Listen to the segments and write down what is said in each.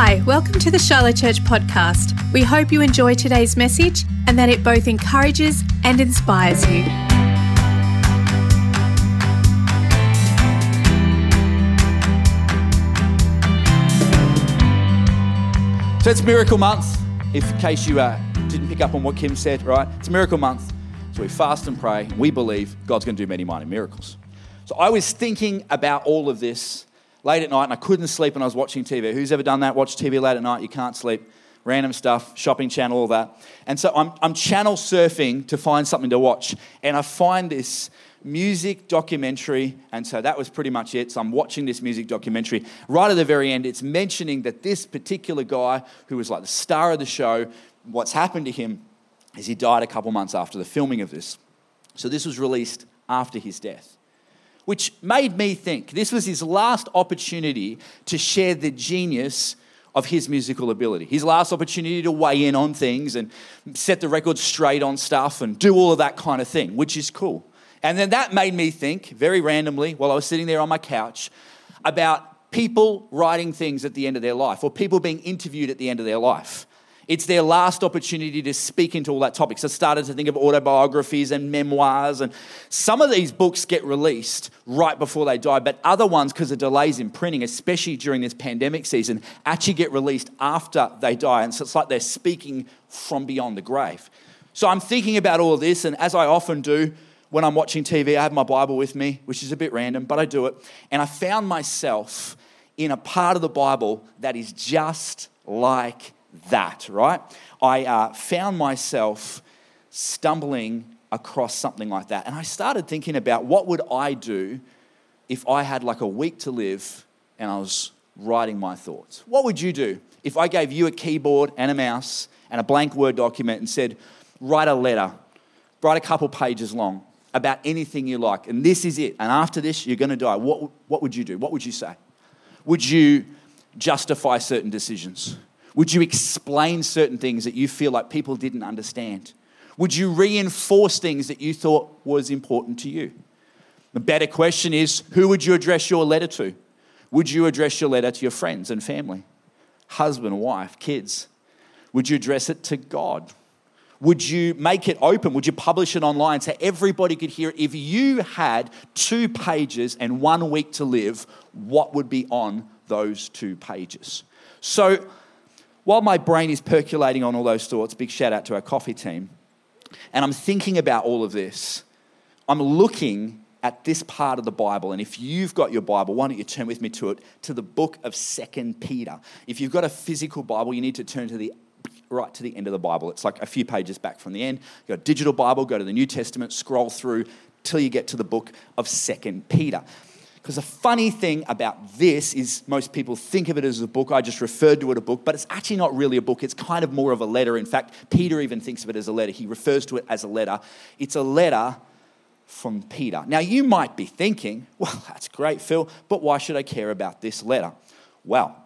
Hi, welcome to the Shiloh Church podcast. We hope you enjoy today's message and that it both encourages and inspires you. So it's Miracle Month. If in case you uh, didn't pick up on what Kim said, right? It's Miracle Month. So we fast and pray. And we believe God's going to do many mighty miracles. So I was thinking about all of this late at night and I couldn't sleep and I was watching TV. Who's ever done that? Watch TV late at night, you can't sleep. Random stuff, shopping channel, all that. And so I'm, I'm channel surfing to find something to watch. And I find this music documentary. And so that was pretty much it. So I'm watching this music documentary. Right at the very end, it's mentioning that this particular guy, who was like the star of the show, what's happened to him is he died a couple months after the filming of this. So this was released after his death which made me think this was his last opportunity to share the genius of his musical ability. His last opportunity to weigh in on things and set the record straight on stuff and do all of that kind of thing, which is cool. And then that made me think, very randomly, while I was sitting there on my couch, about people writing things at the end of their life or people being interviewed at the end of their life. It's their last opportunity to speak into all that topic. So I started to think of autobiographies and memoirs, and some of these books get released right before they die, but other ones, because of delays in printing, especially during this pandemic season, actually get released after they die. And so it's like they're speaking from beyond the grave. So I'm thinking about all this, and as I often do, when I'm watching TV, I have my Bible with me, which is a bit random, but I do it. And I found myself in a part of the Bible that is just like that, right? I uh, found myself stumbling across something like that. And I started thinking about what would I do if I had like a week to live and I was writing my thoughts. What would you do if I gave you a keyboard and a mouse and a blank Word document and said, write a letter, write a couple pages long about anything you like, and this is it, and after this, you're going to die? What, what would you do? What would you say? Would you justify certain decisions? Would you explain certain things that you feel like people didn't understand? Would you reinforce things that you thought was important to you? The better question is who would you address your letter to? Would you address your letter to your friends and family, husband, wife, kids? Would you address it to God? Would you make it open? Would you publish it online so everybody could hear it? If you had two pages and one week to live, what would be on those two pages? So while my brain is percolating on all those thoughts, big shout out to our coffee team, and I'm thinking about all of this, I'm looking at this part of the Bible. And if you've got your Bible, why don't you turn with me to it, to the book of Second Peter. If you've got a physical Bible, you need to turn to the right to the end of the Bible. It's like a few pages back from the end. You've got a digital Bible, go to the New Testament, scroll through till you get to the book of Second Peter. Because the funny thing about this is most people think of it as a book. I just referred to it a book, but it's actually not really a book. It's kind of more of a letter. In fact, Peter even thinks of it as a letter. He refers to it as a letter. It's a letter from Peter. Now, you might be thinking, well, that's great, Phil, but why should I care about this letter? Well,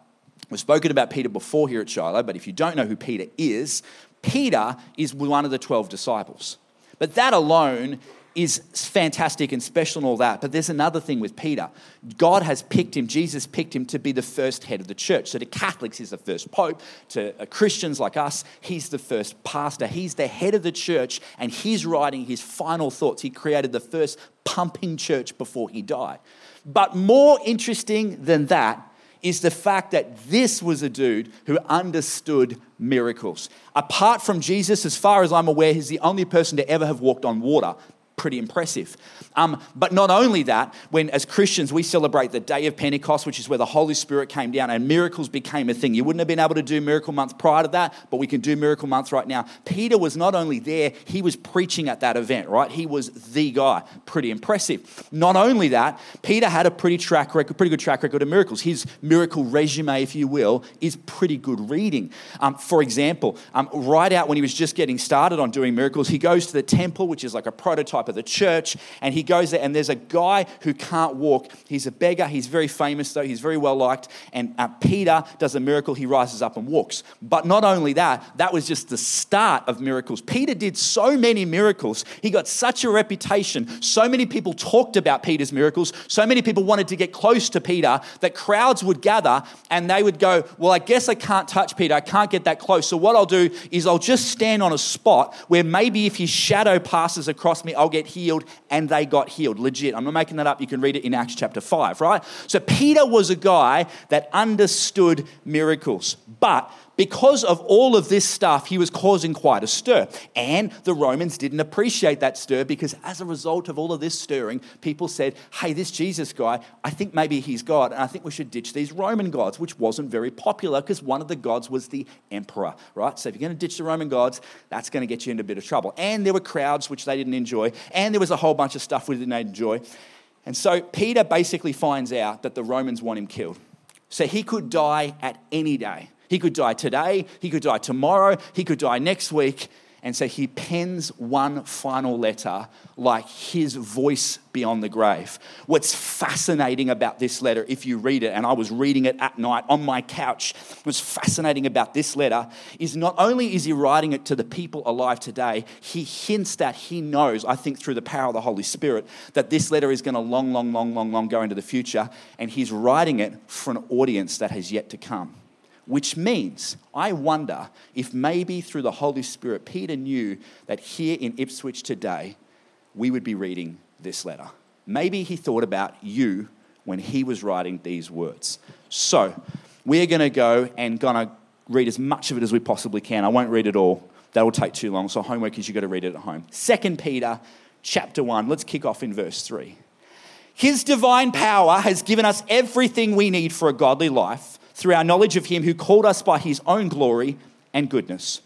we've spoken about Peter before here at Shiloh, but if you don't know who Peter is, Peter is one of the 12 disciples. But that alone is fantastic and special and all that. But there's another thing with Peter. God has picked him, Jesus picked him to be the first head of the church. So to Catholics, he's the first pope. To uh, Christians like us, he's the first pastor. He's the head of the church, and he's writing his final thoughts. He created the first pumping church before he died. But more interesting than that is the fact that this was a dude who understood miracles. Apart from Jesus, as far as I'm aware, he's the only person to ever have walked on water pretty impressive. Um, but not only that, when as Christians we celebrate the day of Pentecost, which is where the Holy Spirit came down and miracles became a thing. You wouldn't have been able to do miracle month prior to that, but we can do miracle month right now. Peter was not only there, he was preaching at that event, right? He was the guy. Pretty impressive. Not only that, Peter had a pretty track record, pretty good track record of miracles. His miracle resume, if you will, is pretty good reading. Um, for example, um, right out when he was just getting started on doing miracles, he goes to the temple, which is like a prototype of the church. And he goes there, and there's a guy who can't walk. He's a beggar. He's very famous, though. He's very well liked. And uh, Peter does a miracle. He rises up and walks. But not only that, that was just the start of miracles. Peter did so many miracles. He got such a reputation. So many people talked about Peter's miracles. So many people wanted to get close to Peter that crowds would gather and they would go, Well, I guess I can't touch Peter. I can't get that close. So what I'll do is I'll just stand on a spot where maybe if his shadow passes across me, I'll get healed. And they got healed. Legit. I'm not making that up. You can read it in Acts chapter 5, right? So Peter was a guy that understood miracles. But because of all of this stuff, he was causing quite a stir. And the Romans didn't appreciate that stir because as a result of all of this stirring, people said, hey, this Jesus guy, I think maybe he's God, and I think we should ditch these Roman gods, which wasn't very popular because one of the gods was the emperor, right? So if you're going to ditch the Roman gods, that's going to get you into a bit of trouble. And there were crowds which they didn't enjoy, and there was a whole bunch of stuff we didn't enjoy. And so Peter basically finds out that the Romans want him killed. So he could die at any day. He could die today, he could die tomorrow, he could die next week. And so he pens one final letter like his voice beyond the grave. What's fascinating about this letter, if you read it, and I was reading it at night on my couch, what's fascinating about this letter is not only is he writing it to the people alive today, he hints that he knows, I think through the power of the Holy Spirit, that this letter is going to long, long, long, long, long go into the future. And he's writing it for an audience that has yet to come. Which means, I wonder if maybe through the Holy Spirit, Peter knew that here in Ipswich today, we would be reading this letter. Maybe he thought about you when he was writing these words. So, we're going to go and going to read as much of it as we possibly can. I won't read it all. That will take too long. So, homework is you've got to read it at home. Second Peter chapter 1. Let's kick off in verse 3. His divine power has given us everything we need for a godly life through our knowledge of him who called us by his own glory and goodness.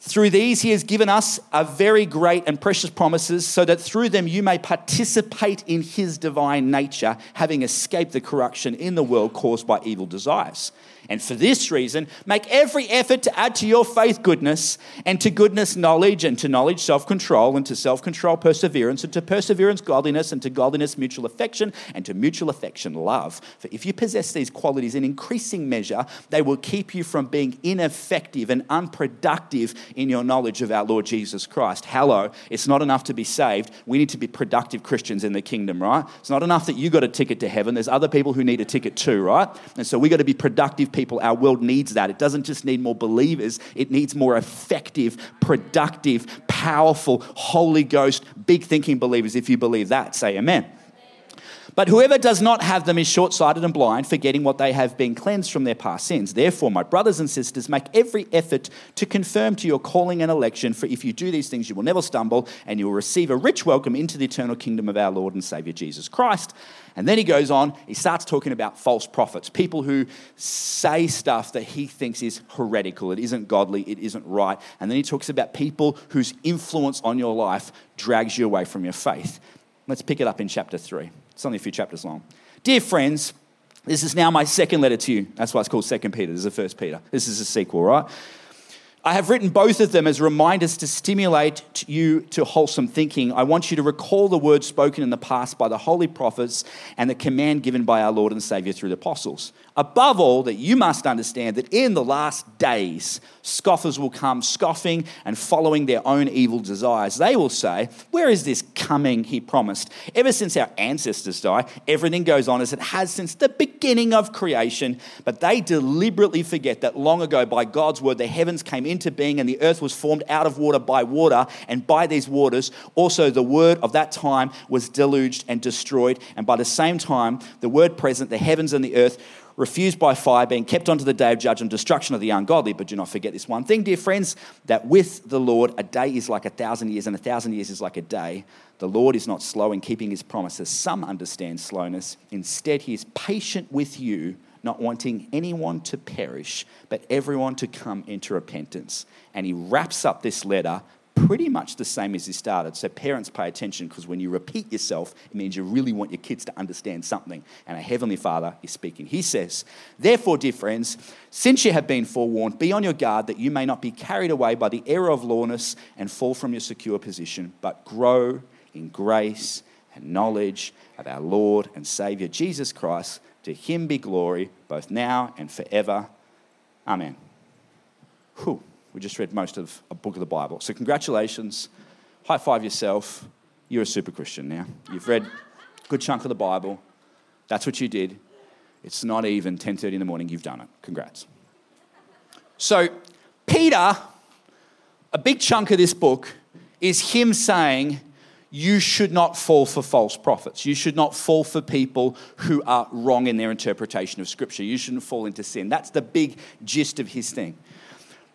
Through these, he has given us a very great and precious promises, so that through them you may participate in his divine nature, having escaped the corruption in the world caused by evil desires. And for this reason, make every effort to add to your faith goodness, and to goodness knowledge, and to knowledge self control, and to self control perseverance, and to perseverance godliness, and to godliness mutual affection, and to mutual affection love. For if you possess these qualities in increasing measure, they will keep you from being ineffective and unproductive in your knowledge of our Lord Jesus Christ. Hello, it's not enough to be saved. We need to be productive Christians in the kingdom, right? It's not enough that you got a ticket to heaven. There's other people who need a ticket too, right? And so we got to be productive people. Our world needs that. It doesn't just need more believers, it needs more effective, productive, powerful, Holy Ghost, big thinking believers. If you believe that, say amen. But whoever does not have them is short sighted and blind, forgetting what they have been cleansed from their past sins. Therefore, my brothers and sisters, make every effort to confirm to your calling and election, for if you do these things, you will never stumble, and you will receive a rich welcome into the eternal kingdom of our Lord and Savior Jesus Christ. And then he goes on, he starts talking about false prophets, people who say stuff that he thinks is heretical, it isn't godly, it isn't right. And then he talks about people whose influence on your life drags you away from your faith. Let's pick it up in chapter 3. It's only a few chapters long. Dear friends, this is now my second letter to you. That's why it's called Second Peter. This is the First Peter. This is a sequel, right? I have written both of them as reminders to stimulate you to wholesome thinking. I want you to recall the words spoken in the past by the holy prophets and the command given by our Lord and Savior through the apostles. Above all, that you must understand that in the last days, scoffers will come scoffing and following their own evil desires. They will say, Where is this coming he promised? Ever since our ancestors died, everything goes on as it has since the beginning of creation. But they deliberately forget that long ago, by God's word, the heavens came into being and the earth was formed out of water by water. And by these waters, also the word of that time was deluged and destroyed. And by the same time, the word present, the heavens and the earth, refused by fire, being kept unto the day of judgment, destruction of the ungodly. But do not forget this one thing, dear friends, that with the Lord, a day is like a thousand years, and a thousand years is like a day. The Lord is not slow in keeping his promises. Some understand slowness. Instead, he is patient with you, not wanting anyone to perish, but everyone to come into repentance. And he wraps up this letter pretty much the same as he started. So, parents, pay attention because when you repeat yourself, it means you really want your kids to understand something. And our Heavenly Father is speaking. He says, Therefore, dear friends, since you have been forewarned, be on your guard that you may not be carried away by the error of lawlessness and fall from your secure position, but grow in grace and knowledge of our Lord and Savior Jesus Christ. To him be glory, both now and forever. Amen. Whew, we just read most of a book of the Bible. So, congratulations. High five yourself. You're a super Christian now. You've read a good chunk of the Bible. That's what you did. It's not even 10:30 in the morning. You've done it. Congrats. So, Peter, a big chunk of this book is him saying, you should not fall for false prophets. You should not fall for people who are wrong in their interpretation of Scripture. You shouldn't fall into sin. That's the big gist of his thing.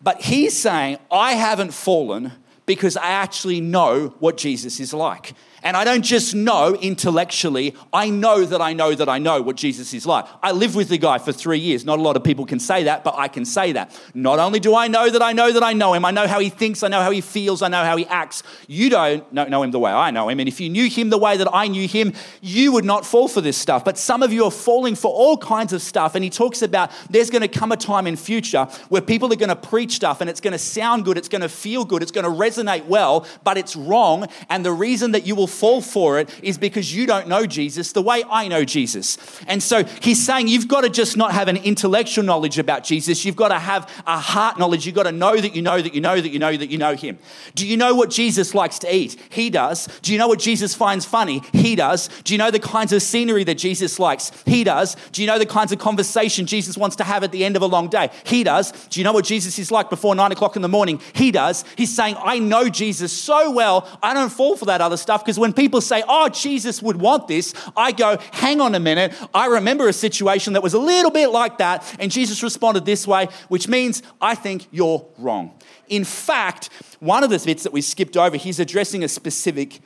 But he's saying, I haven't fallen because I actually know what Jesus is like. And I don't just know intellectually, I know that I know that I know what Jesus is like. I lived with the guy for three years. Not a lot of people can say that, but I can say that. Not only do I know that I know that I know him, I know how he thinks, I know how he feels, I know how he acts. You don't know him the way I know him. And if you knew him the way that I knew him, you would not fall for this stuff. But some of you are falling for all kinds of stuff. And he talks about there's going to come a time in future where people are going to preach stuff and it's going to sound good, it's going to feel good, it's going to resonate well, but it's wrong. And the reason that you will fall for it is because you don't know Jesus the way I know Jesus. And so he's saying you've got to just not have an intellectual knowledge about Jesus. You've got to have a heart knowledge. You've got to know that you know that you know that you know that you know him. Do you know what Jesus likes to eat? He does. Do you know what Jesus finds funny? He does. Do you know the kinds of scenery that Jesus likes? He does. Do you know the kinds of conversation Jesus wants to have at the end of a long day? He does. Do you know what Jesus is like before nine o'clock in the morning? He does. He's saying, I know Jesus so well, I don't fall for that other stuff because when people say, oh, Jesus would want this, I go, hang on a minute. I remember a situation that was a little bit like that, and Jesus responded this way, which means I think you're wrong. In fact, one of the bits that we skipped over, he's addressing a specific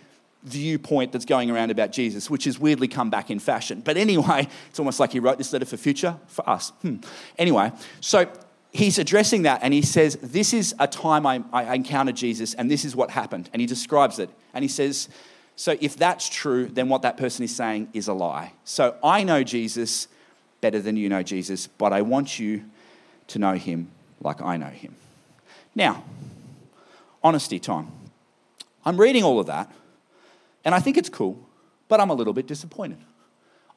viewpoint that's going around about Jesus, which has weirdly come back in fashion. But anyway, it's almost like he wrote this letter for future, for us. Hmm. Anyway, so he's addressing that and he says, This is a time I, I encountered Jesus and this is what happened. And he describes it. And he says, so if that's true, then what that person is saying is a lie. So I know Jesus better than you know Jesus, but I want you to know him like I know him. Now, honesty time. I'm reading all of that, and I think it's cool, but I'm a little bit disappointed.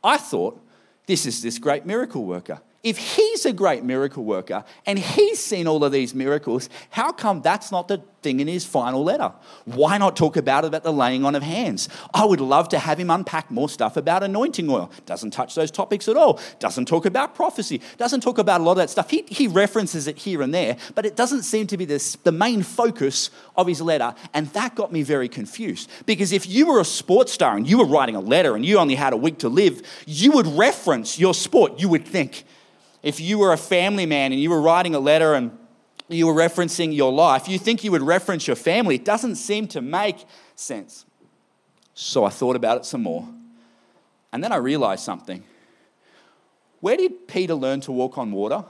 I thought this is this great miracle worker. If he's a great miracle worker and he's seen all of these miracles, how come that's not the thing in his final letter? Why not talk about it about the laying on of hands? I would love to have him unpack more stuff about anointing oil. Doesn't touch those topics at all. Doesn't talk about prophecy. Doesn't talk about a lot of that stuff. He, he references it here and there, but it doesn't seem to be this, the main focus of his letter. And that got me very confused. Because if you were a sports star and you were writing a letter and you only had a week to live, you would reference your sport. You would think, if you were a family man and you were writing a letter and you were referencing your life, you think you would reference your family. It doesn't seem to make sense. So I thought about it some more. And then I realized something. Where did Peter learn to walk on water?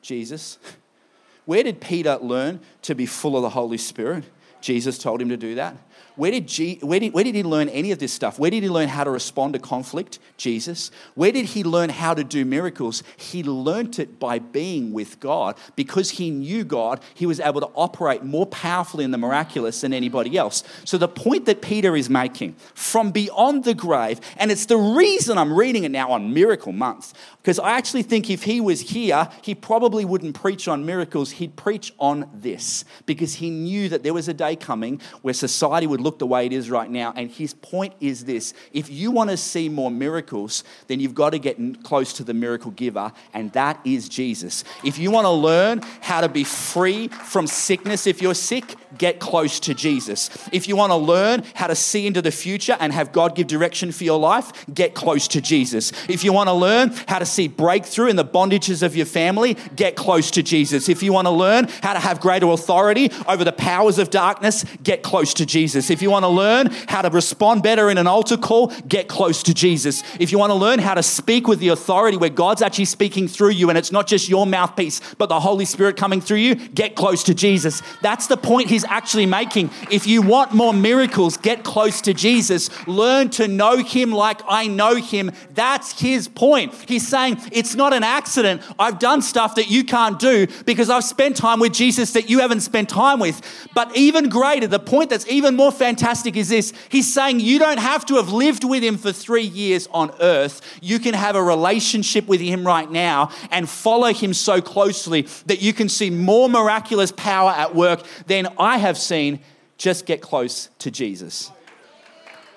Jesus. Where did Peter learn to be full of the Holy Spirit? Jesus told him to do that. Where did, G, where, did, where did he learn any of this stuff? Where did he learn how to respond to conflict? Jesus. Where did he learn how to do miracles? He learned it by being with God. Because he knew God, he was able to operate more powerfully in the miraculous than anybody else. So, the point that Peter is making from beyond the grave, and it's the reason I'm reading it now on Miracle Month, because I actually think if he was here, he probably wouldn't preach on miracles, he'd preach on this, because he knew that there was a day coming where society would look look the way it is right now. And his point is this if you want to see more miracles, then you've got to get close to the miracle giver, and that is Jesus. If you want to learn how to be free from sickness, if you're sick, get close to Jesus. If you want to learn how to see into the future and have God give direction for your life, get close to Jesus. If you want to learn how to see breakthrough in the bondages of your family, get close to Jesus. If you want to learn how to have greater authority over the powers of darkness, get close to Jesus. If you want to learn how to respond better in an altar call, get close to Jesus. If you want to learn how to speak with the authority where God's actually speaking through you and it's not just your mouthpiece, but the Holy Spirit coming through you, get close to Jesus. That's the point he's actually making. If you want more miracles, get close to Jesus. Learn to know him like I know him. That's his point. He's saying it's not an accident. I've done stuff that you can't do because I've spent time with Jesus that you haven't spent time with. But even greater, the point that's even more fantastic is this He's saying you don't have to have lived with him for three years on earth. You can have a relationship with him right now and follow him so closely that you can see more miraculous power at work than I have seen. Just get close to Jesus.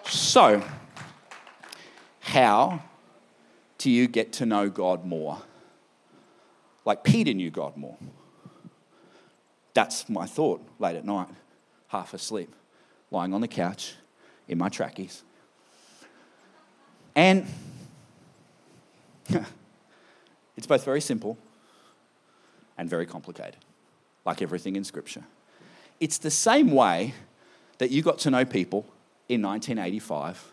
So, how do you get to know God more? Like Peter knew God more. That's my thought late at night, half asleep, lying on the couch in my trackies. And it's both very simple and very complicated, like everything in Scripture. It's the same way that you got to know people in 1985.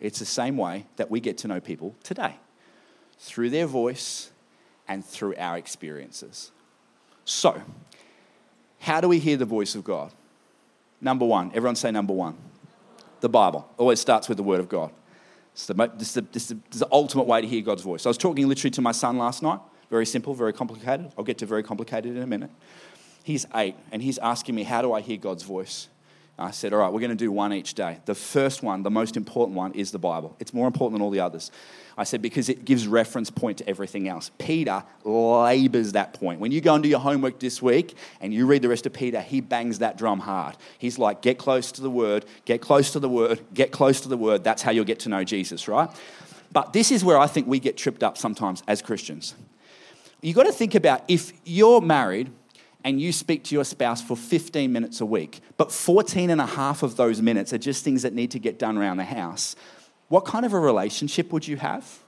It's the same way that we get to know people today through their voice and through our experiences. So, how do we hear the voice of God? Number one, everyone say number one. The Bible always starts with the Word of God. It's the, this, the, this, the, this the ultimate way to hear God's voice. I was talking literally to my son last night. Very simple, very complicated. I'll get to very complicated in a minute. He's eight, and he's asking me, How do I hear God's voice? I said, All right, we're going to do one each day. The first one, the most important one, is the Bible. It's more important than all the others. I said, Because it gives reference point to everything else. Peter labors that point. When you go and do your homework this week and you read the rest of Peter, he bangs that drum hard. He's like, Get close to the word, get close to the word, get close to the word. That's how you'll get to know Jesus, right? But this is where I think we get tripped up sometimes as Christians. You've got to think about if you're married and you speak to your spouse for 15 minutes a week, but 14 and a half of those minutes are just things that need to get done around the house, what kind of a relationship would you have?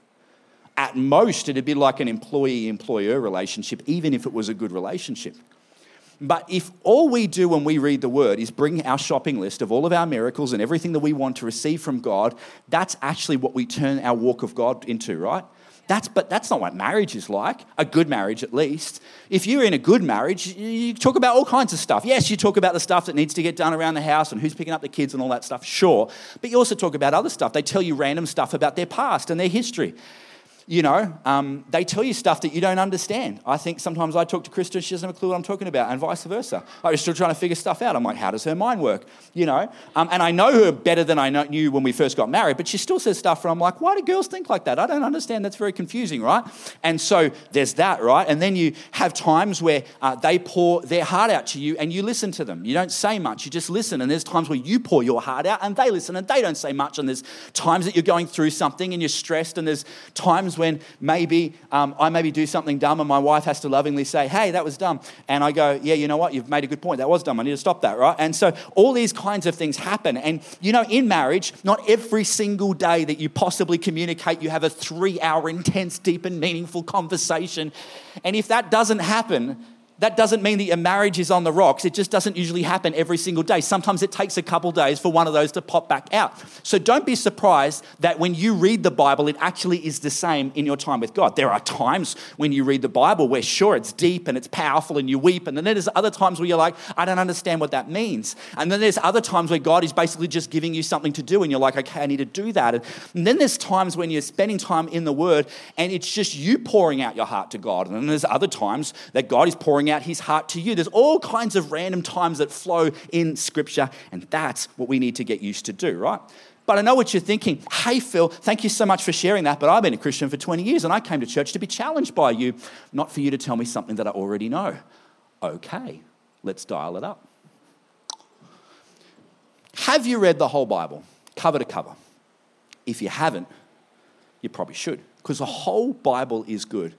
At most, it'd be like an employee employer relationship, even if it was a good relationship. But if all we do when we read the word is bring our shopping list of all of our miracles and everything that we want to receive from God, that's actually what we turn our walk of God into, right? That's, but that's not what marriage is like, a good marriage at least. If you're in a good marriage, you talk about all kinds of stuff. Yes, you talk about the stuff that needs to get done around the house and who's picking up the kids and all that stuff, sure. But you also talk about other stuff. They tell you random stuff about their past and their history you know, um, they tell you stuff that you don't understand. I think sometimes I talk to Krista, she doesn't have a clue what I'm talking about, and vice versa. I'm still trying to figure stuff out. I'm like, how does her mind work? You know, um, and I know her better than I knew when we first got married, but she still says stuff where I'm like, why do girls think like that? I don't understand. That's very confusing, right? And so there's that, right? And then you have times where uh, they pour their heart out to you and you listen to them. You don't say much, you just listen. And there's times where you pour your heart out and they listen and they don't say much. And there's times that you're going through something and you're stressed, and there's times times when maybe um, I maybe do something dumb and my wife has to lovingly say, hey, that was dumb. And I go, yeah, you know what? You've made a good point. That was dumb. I need to stop that, right? And so all these kinds of things happen. And, you know, in marriage, not every single day that you possibly communicate, you have a three hour intense, deep, and meaningful conversation. And if that doesn't happen, that doesn't mean that your marriage is on the rocks. It just doesn't usually happen every single day. Sometimes it takes a couple days for one of those to pop back out. So don't be surprised that when you read the Bible, it actually is the same in your time with God. There are times when you read the Bible where, sure, it's deep and it's powerful and you weep. And then there's other times where you're like, I don't understand what that means. And then there's other times where God is basically just giving you something to do and you're like, okay, I need to do that. And then there's times when you're spending time in the Word and it's just you pouring out your heart to God. And then there's other times that God is pouring pouring out his heart to you. There's all kinds of random times that flow in Scripture, and that's what we need to get used to do, right? But I know what you're thinking. Hey, Phil, thank you so much for sharing that. But I've been a Christian for 20 years and I came to church to be challenged by you, not for you to tell me something that I already know. Okay, let's dial it up. Have you read the whole Bible, cover to cover? If you haven't, you probably should, because the whole Bible is good.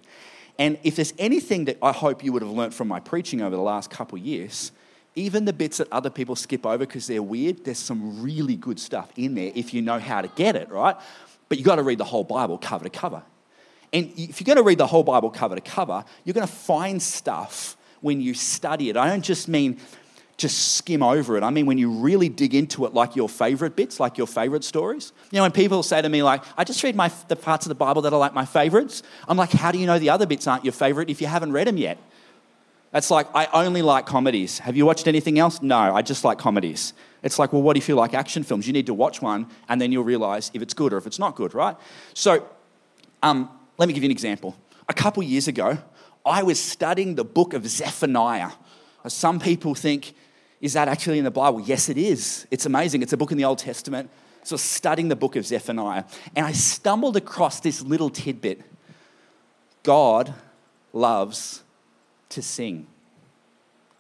And if there's anything that I hope you would have learned from my preaching over the last couple years, even the bits that other people skip over because they're weird, there's some really good stuff in there if you know how to get it, right? But you've got to read the whole Bible cover to cover. And if you're going to read the whole Bible cover to cover, you're going to find stuff when you study it. I don't just mean just skim over it. I mean, when you really dig into it, like your favorite bits, like your favorite stories. You know, when people say to me, like, I just read my, the parts of the Bible that are like my favorites, I'm like, how do you know the other bits aren't your favorite if you haven't read them yet? That's like, I only like comedies. Have you watched anything else? No, I just like comedies. It's like, well, what if you feel like action films? You need to watch one and then you'll realize if it's good or if it's not good, right? So, um, let me give you an example. A couple years ago, I was studying the book of Zephaniah. Some people think, is that actually in the Bible? Yes, it is. It's amazing. It's a book in the Old Testament. So, studying the book of Zephaniah, and I stumbled across this little tidbit God loves to sing.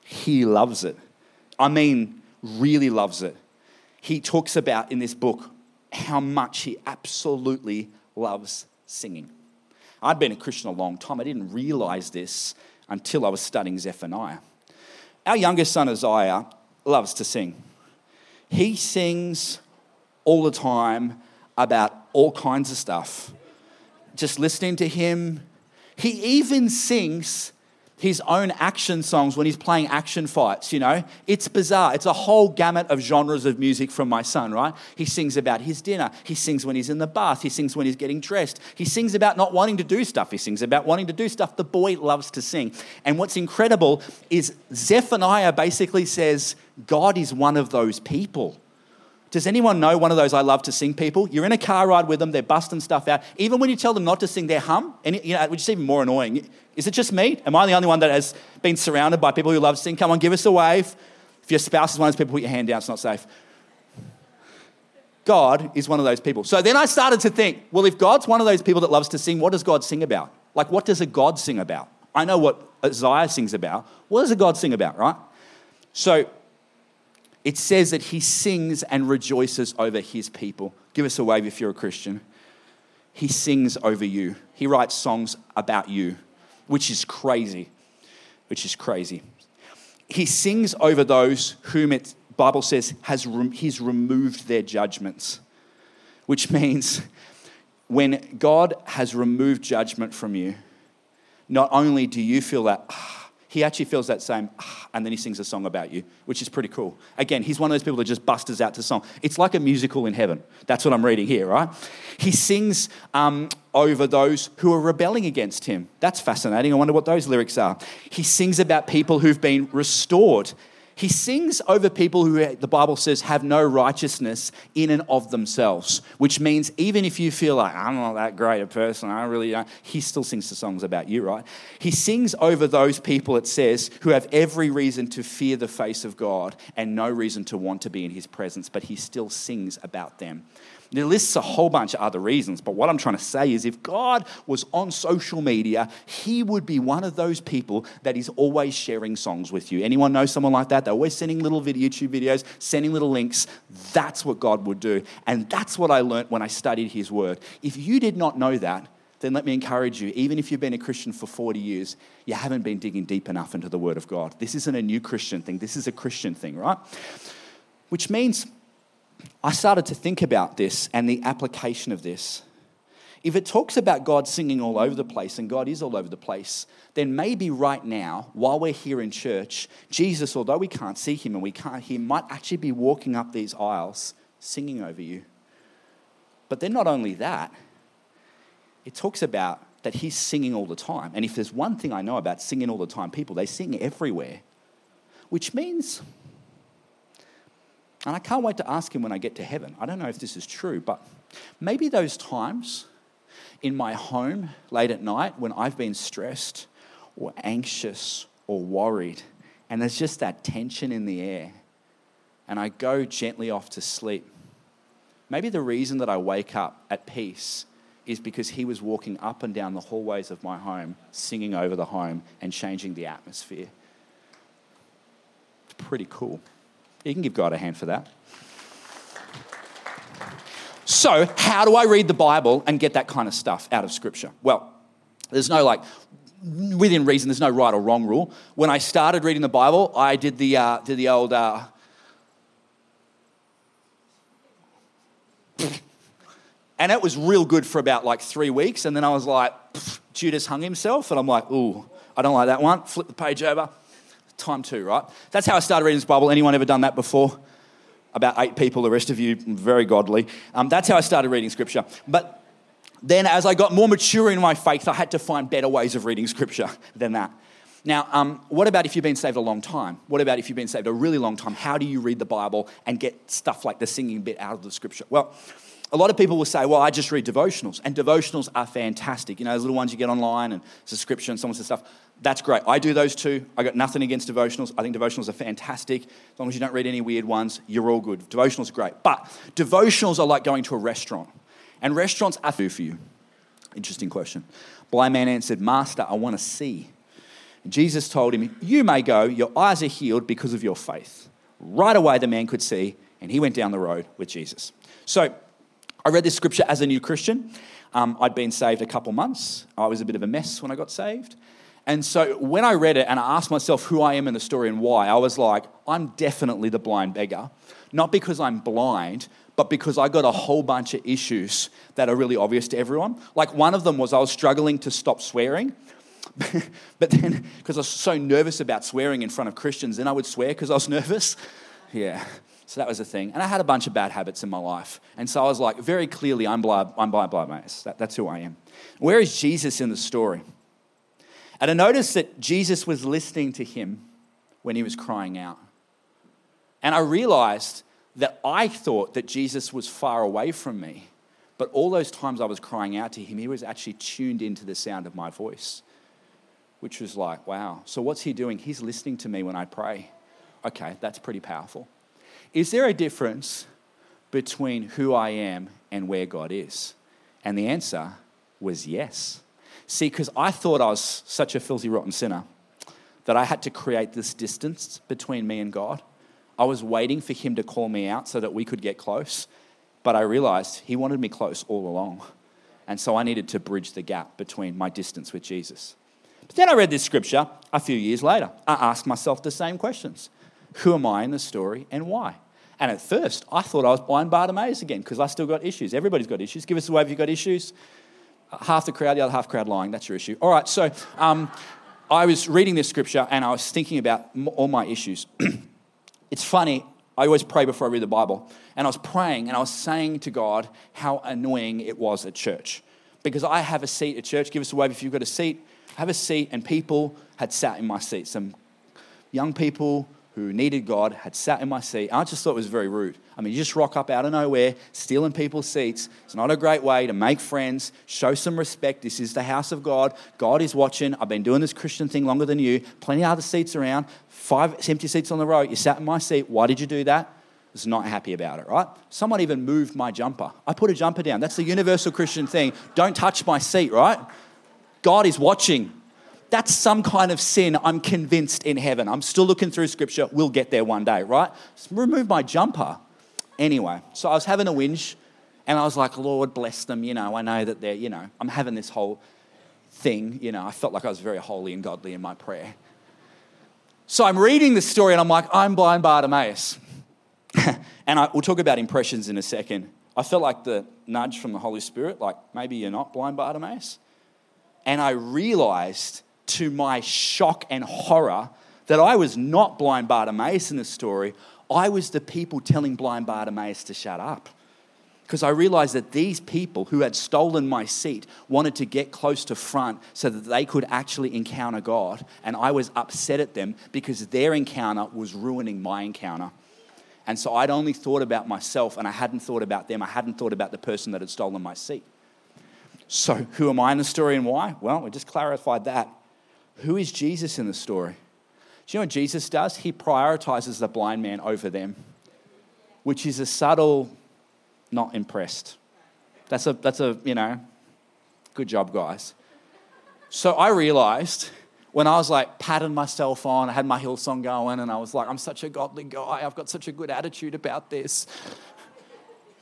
He loves it. I mean, really loves it. He talks about in this book how much he absolutely loves singing. I'd been a Christian a long time. I didn't realize this until I was studying Zephaniah. Our youngest son, Isaiah, loves to sing. He sings all the time about all kinds of stuff. Just listening to him, he even sings his own action songs when he's playing action fights, you know? It's bizarre. It's a whole gamut of genres of music from my son, right? He sings about his dinner. He sings when he's in the bath. He sings when he's getting dressed. He sings about not wanting to do stuff. He sings about wanting to do stuff. The boy loves to sing. And what's incredible is Zephaniah basically says God is one of those people. Does anyone know one of those I love to sing people? You're in a car ride with them, they're busting stuff out. Even when you tell them not to sing, they hum. And you know, which is even more annoying. Is it just me? Am I the only one that has been surrounded by people who love to sing? Come on, give us a wave. If your spouse is one of those people, put your hand down, it's not safe. God is one of those people. So then I started to think, well, if God's one of those people that loves to sing, what does God sing about? Like, what does a God sing about? I know what Isaiah sings about. What does a God sing about, right? So it says that he sings and rejoices over his people. Give us a wave if you're a Christian. He sings over you. He writes songs about you, which is crazy. Which is crazy. He sings over those whom it Bible says has he's removed their judgments, which means when God has removed judgment from you, not only do you feel that ah, he actually feels that same, ah, and then he sings a song about you, which is pretty cool. Again, he's one of those people that just busters out to song. It's like a musical in heaven. That's what I'm reading here, right? He sings um, over those who are rebelling against him. That's fascinating. I wonder what those lyrics are. He sings about people who've been restored he sings over people who the Bible says have no righteousness in and of themselves, which means even if you feel like, I'm not that great a person, I really don't, he still sings the songs about you, right? He sings over those people, it says, who have every reason to fear the face of God and no reason to want to be in his presence, but he still sings about them. It lists a whole bunch of other reasons, but what I'm trying to say is if God was on social media, he would be one of those people that is always sharing songs with you. Anyone know someone like that? They're always sending little YouTube videos, sending little links. That's what God would do. And that's what I learned when I studied his word. If you did not know that, then let me encourage you, even if you've been a Christian for 40 years, you haven't been digging deep enough into the Word of God. This isn't a new Christian thing, this is a Christian thing, right? Which means I started to think about this and the application of this. If it talks about God singing all over the place, and God is all over the place, then maybe right now, while we're here in church, Jesus, although we can't see him and we can't hear, him, might actually be walking up these aisles singing over you. But then, not only that, it talks about that he's singing all the time. And if there's one thing I know about singing all the time people, they sing everywhere, which means and I can't wait to ask him when I get to heaven. I don't know if this is true, but maybe those times in my home late at night when I've been stressed or anxious or worried, and there's just that tension in the air, and I go gently off to sleep. Maybe the reason that I wake up at peace is because he was walking up and down the hallways of my home, singing over the home and changing the atmosphere. It's pretty cool. You can give God a hand for that. So, how do I read the Bible and get that kind of stuff out of Scripture? Well, there's no like, within reason, there's no right or wrong rule. When I started reading the Bible, I did the, uh, did the old. Uh, and it was real good for about like three weeks. And then I was like, Judas hung himself. And I'm like, ooh, I don't like that one. Flip the page over time two, right? That's how I started reading this Bible. Anyone ever done that before? About eight people, the rest of you, very godly. Um, that's how I started reading scripture. But then as I got more mature in my faith, I had to find better ways of reading scripture than that. Now, um, what about if you've been saved a long time? What about if you've been saved a really long time? How do you read the Bible and get stuff like the singing bit out of the scripture? Well, a lot of people will say, well, I just read devotionals, and devotionals are fantastic. You know, those little ones you get online and subscription so on and stuff. That's great. I do those too. I got nothing against devotionals. I think devotionals are fantastic. As long as you don't read any weird ones, you're all good. Devotionals are great. But devotionals are like going to a restaurant, and restaurants are food for you. Interesting question. Blind man answered, Master, I want to see. Jesus told him, You may go, your eyes are healed because of your faith. Right away, the man could see, and he went down the road with Jesus. So, I read this scripture as a new Christian. Um, I'd been saved a couple months. I was a bit of a mess when I got saved. And so, when I read it and I asked myself who I am in the story and why, I was like, I'm definitely the blind beggar. Not because I'm blind, but because I got a whole bunch of issues that are really obvious to everyone. Like, one of them was I was struggling to stop swearing. but then, because I was so nervous about swearing in front of Christians, then I would swear because I was nervous. Yeah. So that was a thing. And I had a bunch of bad habits in my life. And so I was like, very clearly, I'm blind, I'm blind, blind. That, that's who I am. Where is Jesus in the story? And I noticed that Jesus was listening to him when he was crying out. And I realized that I thought that Jesus was far away from me. But all those times I was crying out to him, he was actually tuned into the sound of my voice which was like, wow. So what's he doing? He's listening to me when I pray. Okay, that's pretty powerful. Is there a difference between who I am and where God is? And the answer was yes. See, because I thought I was such a filthy, rotten sinner that I had to create this distance between me and God. I was waiting for Him to call me out so that we could get close, but I realized He wanted me close all along. And so I needed to bridge the gap between my distance with Jesus. But then I read this scripture a few years later. I asked myself the same questions Who am I in the story and why? And at first, I thought I was blind Bartimaeus again because I still got issues. Everybody's got issues. Give us a wave if you've got issues. Half the crowd, the other half crowd lying. That's your issue. All right, so um, I was reading this scripture and I was thinking about all my issues. it's funny, I always pray before I read the Bible. And I was praying and I was saying to God how annoying it was at church. Because I have a seat at church. Give us a wave if you've got a seat have a seat, and people had sat in my seat. Some young people who needed God had sat in my seat. I just thought it was very rude. I mean, you just rock up out of nowhere, stealing people's seats. It's not a great way to make friends, show some respect. This is the house of God. God is watching. I've been doing this Christian thing longer than you. Plenty of other seats around. Five empty seats on the row. You sat in my seat. Why did you do that? I was not happy about it, right? Someone even moved my jumper. I put a jumper down. That's the universal Christian thing. Don't touch my seat, right? God is watching. That's some kind of sin, I'm convinced, in heaven. I'm still looking through scripture. We'll get there one day, right? Remove my jumper. Anyway, so I was having a whinge and I was like, Lord, bless them. You know, I know that they're, you know, I'm having this whole thing. You know, I felt like I was very holy and godly in my prayer. So I'm reading this story and I'm like, I'm blind Bartimaeus. and I, we'll talk about impressions in a second. I felt like the nudge from the Holy Spirit, like maybe you're not blind Bartimaeus. And I realized to my shock and horror that I was not blind Bartimaeus in the story. I was the people telling blind Bartimaeus to shut up. Because I realized that these people who had stolen my seat wanted to get close to front so that they could actually encounter God. And I was upset at them because their encounter was ruining my encounter. And so I'd only thought about myself and I hadn't thought about them. I hadn't thought about the person that had stolen my seat. So, who am I in the story and why? Well, we just clarified that. Who is Jesus in the story? Do you know what Jesus does? He prioritizes the blind man over them, which is a subtle, not impressed. That's a, that's a, you know, good job, guys. So I realized when I was like patting myself on, I had my Hillsong going, and I was like, I'm such a godly guy. I've got such a good attitude about this.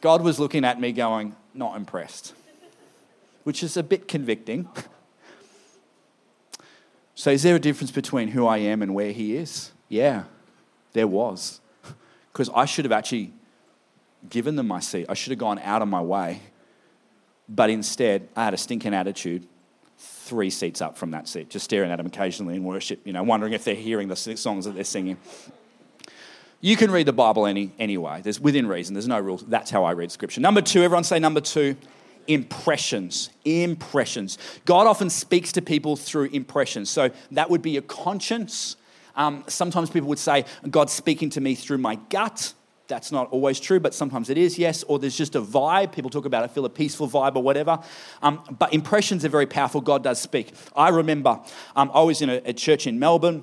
God was looking at me going, not impressed which is a bit convicting. So, is there a difference between who I am and where He is? Yeah, there was. Because I should have actually given them my seat, I should have gone out of my way. But instead, I had a stinking attitude three seats up from that seat, just staring at them occasionally in worship, you know, wondering if they're hearing the songs that they're singing. You can read the Bible any, anyway. There's within reason. There's no rules. That's how I read Scripture. Number two, everyone say number two impressions. Impressions. God often speaks to people through impressions. So that would be a conscience. Um, sometimes people would say, God's speaking to me through my gut. That's not always true, but sometimes it is, yes. Or there's just a vibe. People talk about, I feel a peaceful vibe or whatever. Um, but impressions are very powerful. God does speak. I remember um, I was in a, a, church in Melbourne.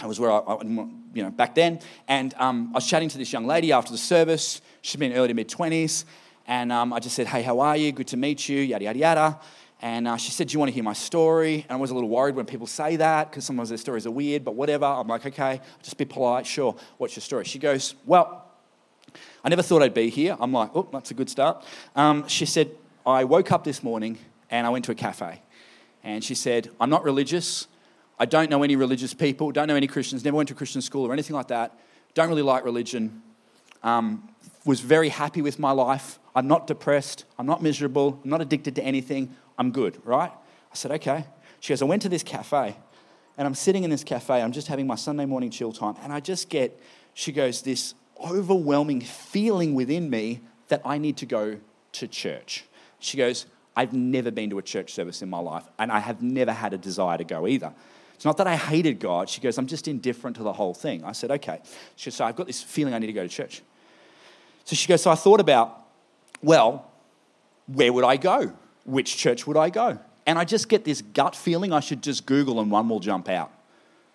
I was where I, I you know, back then. And um, I was chatting to this young lady after the service. She'd been early mid 20s. And um, I just said, hey, how are you? Good to meet you, yada, yada, yada. And uh, she said, Do you want to hear my story? And I was a little worried when people say that because sometimes their stories are weird, but whatever. I'm like, Okay, just be polite, sure. What's your story? She goes, Well, I never thought I'd be here. I'm like, Oh, that's a good start. Um, she said, I woke up this morning and I went to a cafe. And she said, I'm not religious. I don't know any religious people, don't know any Christians, never went to Christian school or anything like that. Don't really like religion. Um, was very happy with my life. I'm not depressed. I'm not miserable. I'm not addicted to anything. I'm good, right? I said, okay. She goes, I went to this cafe and I'm sitting in this cafe. I'm just having my Sunday morning chill time. And I just get, she goes, this overwhelming feeling within me that I need to go to church. She goes, I've never been to a church service in my life and I have never had a desire to go either. It's not that I hated God. She goes, I'm just indifferent to the whole thing. I said, okay. She goes, so I've got this feeling I need to go to church. So she goes, so I thought about, well, where would I go? which church would I go? And I just get this gut feeling I should just Google and one will jump out.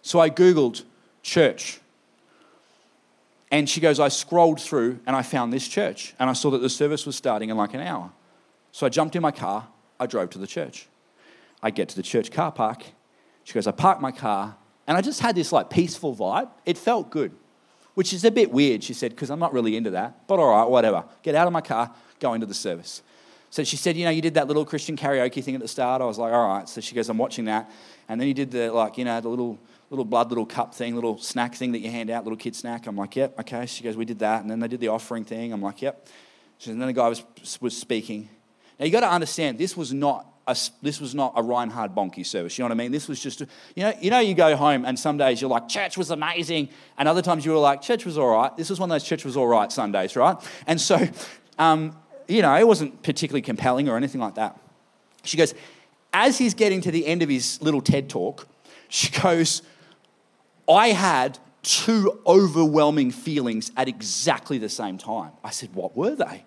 So I Googled church. And she goes, I scrolled through and I found this church. And I saw that the service was starting in like an hour. So I jumped in my car, I drove to the church. I get to the church car park. She goes, I parked my car, and I just had this like peaceful vibe. It felt good, which is a bit weird, she said, because I'm not really into that. But all right, whatever. Get out of my car, go into the service. So she said, you know, you did that little Christian karaoke thing at the start. I was like, all right. So she goes, I'm watching that. And then you did the, like, you know, the little, little blood, little cup thing, little snack thing that you hand out, little kid snack. I'm like, yep, okay. She goes, we did that. And then they did the offering thing. I'm like, yep. and then the guy was, was speaking. Now, you got to understand, this was not a, this was not a Reinhard Bonnke service. You know what I mean? This was just, a, you know, you know, you go home and some days you're like, church was amazing. And other times you were like, church was all right. This was one of those church was all right Sundays, right? And so, um, you know, it wasn't particularly compelling or anything like that. She goes, as he's getting to the end of his little TED talk, she goes, I had two overwhelming feelings at exactly the same time. I said, What were they?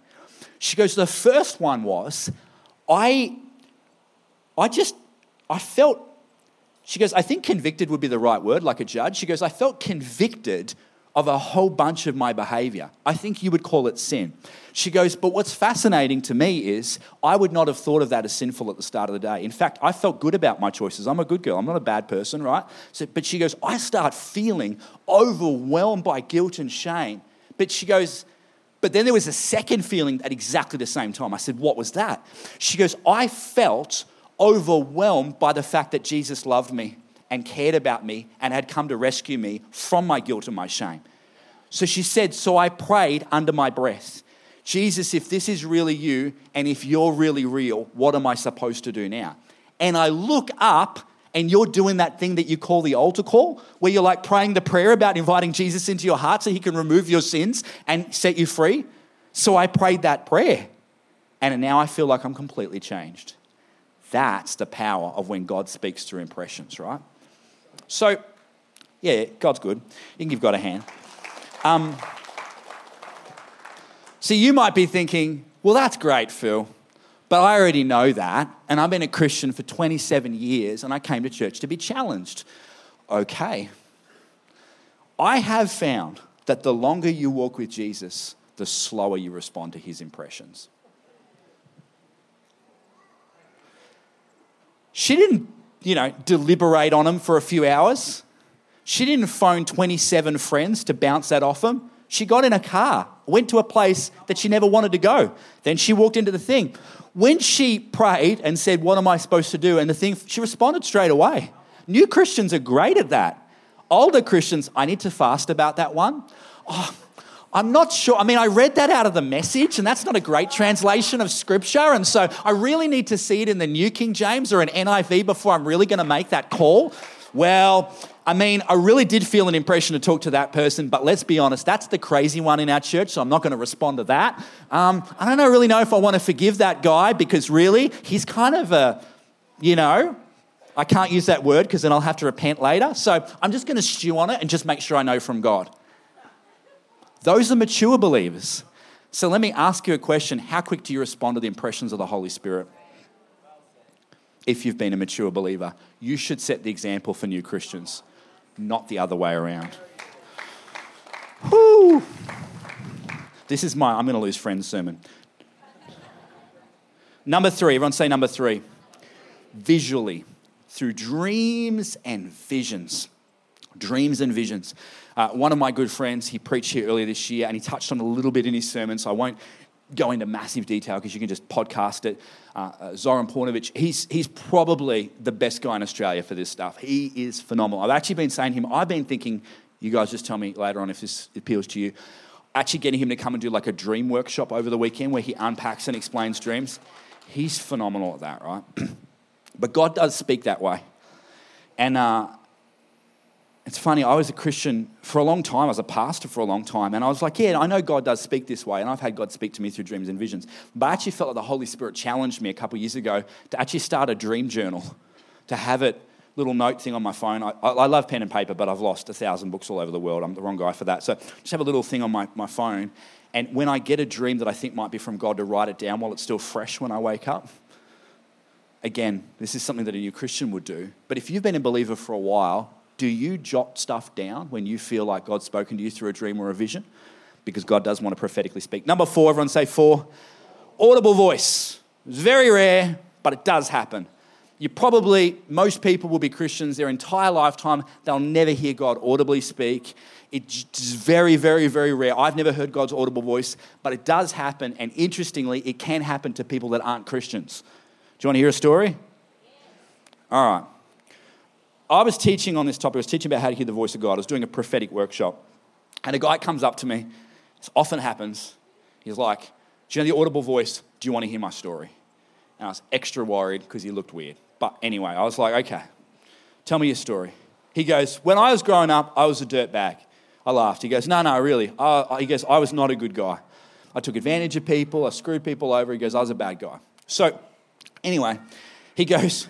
She goes, The first one was, I, I just, I felt, she goes, I think convicted would be the right word, like a judge. She goes, I felt convicted of a whole bunch of my behavior. I think you would call it sin. She goes, But what's fascinating to me is I would not have thought of that as sinful at the start of the day. In fact, I felt good about my choices. I'm a good girl, I'm not a bad person, right? So, but she goes, I start feeling overwhelmed by guilt and shame. But she goes, but then there was a second feeling at exactly the same time. I said, What was that? She goes, I felt overwhelmed by the fact that Jesus loved me and cared about me and had come to rescue me from my guilt and my shame. So she said, So I prayed under my breath, Jesus, if this is really you and if you're really real, what am I supposed to do now? And I look up and you're doing that thing that you call the altar call, where you're like praying the prayer about inviting Jesus into your heart so he can remove your sins and set you free. So I prayed that prayer. And now I feel like I'm completely changed. That's the power of when God speaks through impressions, right? So, yeah, God's good. You can give God a hand. Um, you might be thinking, well, that's great, Phil, but I already know that, and I've been a Christian for 27 years, and I came to church to be challenged. Okay. I have found that the longer you walk with Jesus, the slower you respond to his impressions. She didn't you know, deliberate on them for a few hours. She didn't phone 27 friends to bounce that off them. She got in a car, went to a place that she never wanted to go. Then she walked into the thing. When she prayed and said, What am I supposed to do? And the thing, she responded straight away. New Christians are great at that. Older Christians, I need to fast about that one. Oh, I'm not sure. I mean, I read that out of the message, and that's not a great translation of scripture. And so I really need to see it in the New King James or an NIV before I'm really going to make that call. Well, I mean, I really did feel an impression to talk to that person, but let's be honest, that's the crazy one in our church, so I'm not going to respond to that. Um, I don't know, really know if I want to forgive that guy because really, he's kind of a, you know, I can't use that word because then I'll have to repent later. So I'm just going to stew on it and just make sure I know from God. Those are mature believers. So let me ask you a question How quick do you respond to the impressions of the Holy Spirit? If you've been a mature believer, you should set the example for new Christians, not the other way around. Whew. This is my I'm going to lose friends sermon. Number three, everyone say number three. Visually, through dreams and visions. Dreams and visions. Uh, one of my good friends, he preached here earlier this year and he touched on a little bit in his sermon, so I won't go into massive detail because you can just podcast it. Uh, uh, Zoran Paunovic, he's, he's probably the best guy in Australia for this stuff. He is phenomenal. I've actually been saying to him, I've been thinking, you guys just tell me later on if this appeals to you, actually getting him to come and do like a dream workshop over the weekend where he unpacks and explains dreams. He's phenomenal at that, right? but God does speak that way. And uh, it's funny, I was a Christian for a long time. I was a pastor for a long time. And I was like, yeah, I know God does speak this way. And I've had God speak to me through dreams and visions. But I actually felt like the Holy Spirit challenged me a couple years ago to actually start a dream journal, to have it little note thing on my phone. I, I, love pen and paper, but I've lost a thousand books all over the world. I'm the wrong guy for that. So just have a little thing on my, my phone. And when I get a dream that I think might be from God, to write it down while it's still fresh when I wake up. Again, this is something that a new Christian would do. But if you've been a believer for a while, do you jot stuff down when you feel like God's spoken to you through a dream or a vision? Because God does want to prophetically speak. Number four, everyone say four. Audible voice. It's very rare, but it does happen. You probably, most people will be Christians their entire lifetime. They'll never hear God audibly speak. It's very, very, very rare. I've never heard God's audible voice, but it does happen. And interestingly, it can happen to people that aren't Christians. Do you want to hear a story? All right. I was teaching on this topic. I was teaching about how to hear the voice of God. I was doing a prophetic workshop. And a guy comes up to me. This often happens. He's like, Do you know the audible voice? Do you want to hear my story? And I was extra worried because he looked weird. But anyway, I was like, Okay, tell me your story. He goes, When I was growing up, I was a dirtbag. I laughed. He goes, No, no, really. he goes, I was not a good guy. I took advantage of people. I screwed people over. He goes, I was a bad guy. So, anyway, he goes,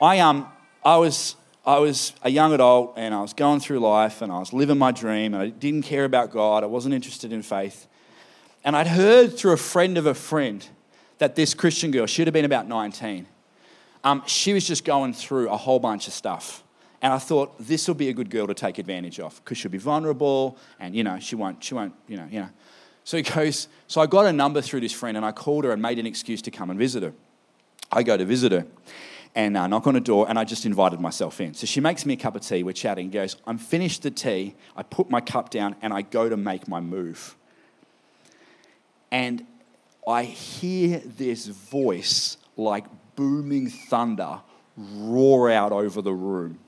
I, um, I was I was a young adult and I was going through life and I was living my dream and I didn't care about God. I wasn't interested in faith. And I'd heard through a friend of a friend that this Christian girl, she'd have been about 19, um, she was just going through a whole bunch of stuff. And I thought this will be a good girl to take advantage of because she'll be vulnerable and you know she won't she won't you know you know. So he goes. So I got a number through this friend and I called her and made an excuse to come and visit her. I go to visit her, and uh, knock on a door, and I just invited myself in. So she makes me a cup of tea, we're chatting, goes, I'm finished the tea, I put my cup down, and I go to make my move. And I hear this voice like booming thunder roar out over the room.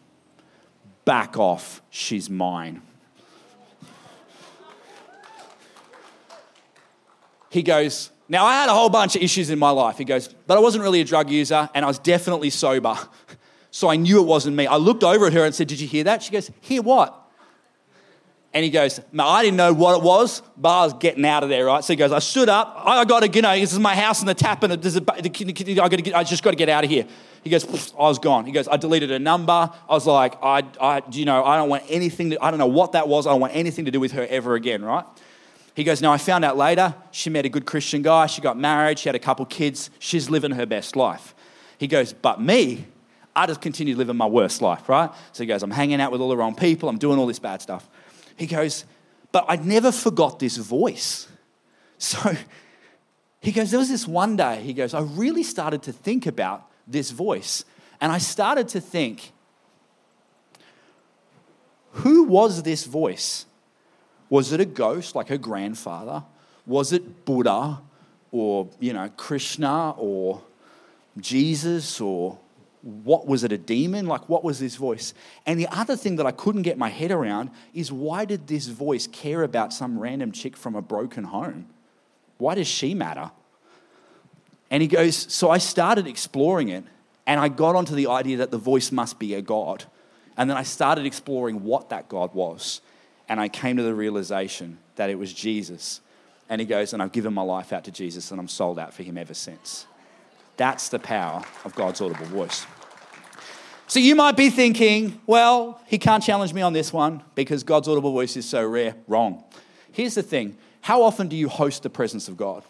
Back off, she's mine. He goes, now, I had a whole bunch of issues in my life. He goes, but I wasn't really a drug user and I was definitely sober. So I knew it wasn't me. I looked over at her and said, Did you hear that? She goes, Hear what? And he goes, I didn't know what it was, but I was getting out of there, right? So he goes, I stood up. I got to, you know, this is my house and the tap, and there's a, I, got to get, I just got to get out of here. He goes, I was gone. He goes, I deleted a number. I was like, I, I, you know, I don't want anything. To, I don't know what that was. I don't want anything to do with her ever again, right? He goes, Now I found out later she met a good Christian guy. She got married. She had a couple kids. She's living her best life. He goes, But me, I just continue living my worst life, right? So he goes, I'm hanging out with all the wrong people. I'm doing all this bad stuff. He goes, But I never forgot this voice. So he goes, There was this one day, he goes, I really started to think about this voice. And I started to think, who was this voice? Was it a ghost like her grandfather? Was it Buddha or, you know, Krishna or Jesus or what was it a demon? Like, what was this voice? And the other thing that I couldn't get my head around is why did this voice care about some random chick from a broken home? Why does she matter? And he goes, So I started exploring it and I got onto the idea that the voice must be a God. And then I started exploring what that God was. And I came to the realization that it was Jesus. And he goes, and I've given my life out to Jesus and I'm sold out for him ever since. That's the power of God's audible voice. So you might be thinking, well, he can't challenge me on this one because God's audible voice is so rare. Wrong. Here's the thing how often do you host the presence of God?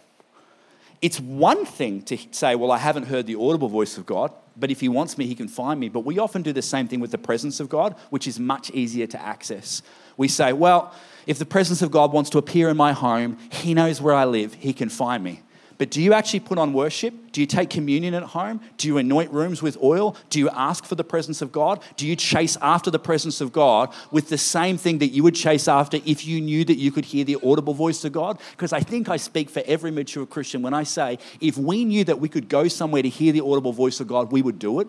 It's one thing to say, well, I haven't heard the audible voice of God, but if he wants me, he can find me. But we often do the same thing with the presence of God, which is much easier to access. We say, well, if the presence of God wants to appear in my home, he knows where I live, he can find me. But do you actually put on worship? Do you take communion at home? Do you anoint rooms with oil? Do you ask for the presence of God? Do you chase after the presence of God with the same thing that you would chase after if you knew that you could hear the audible voice of God? Because I think I speak for every mature Christian when I say, if we knew that we could go somewhere to hear the audible voice of God, we would do it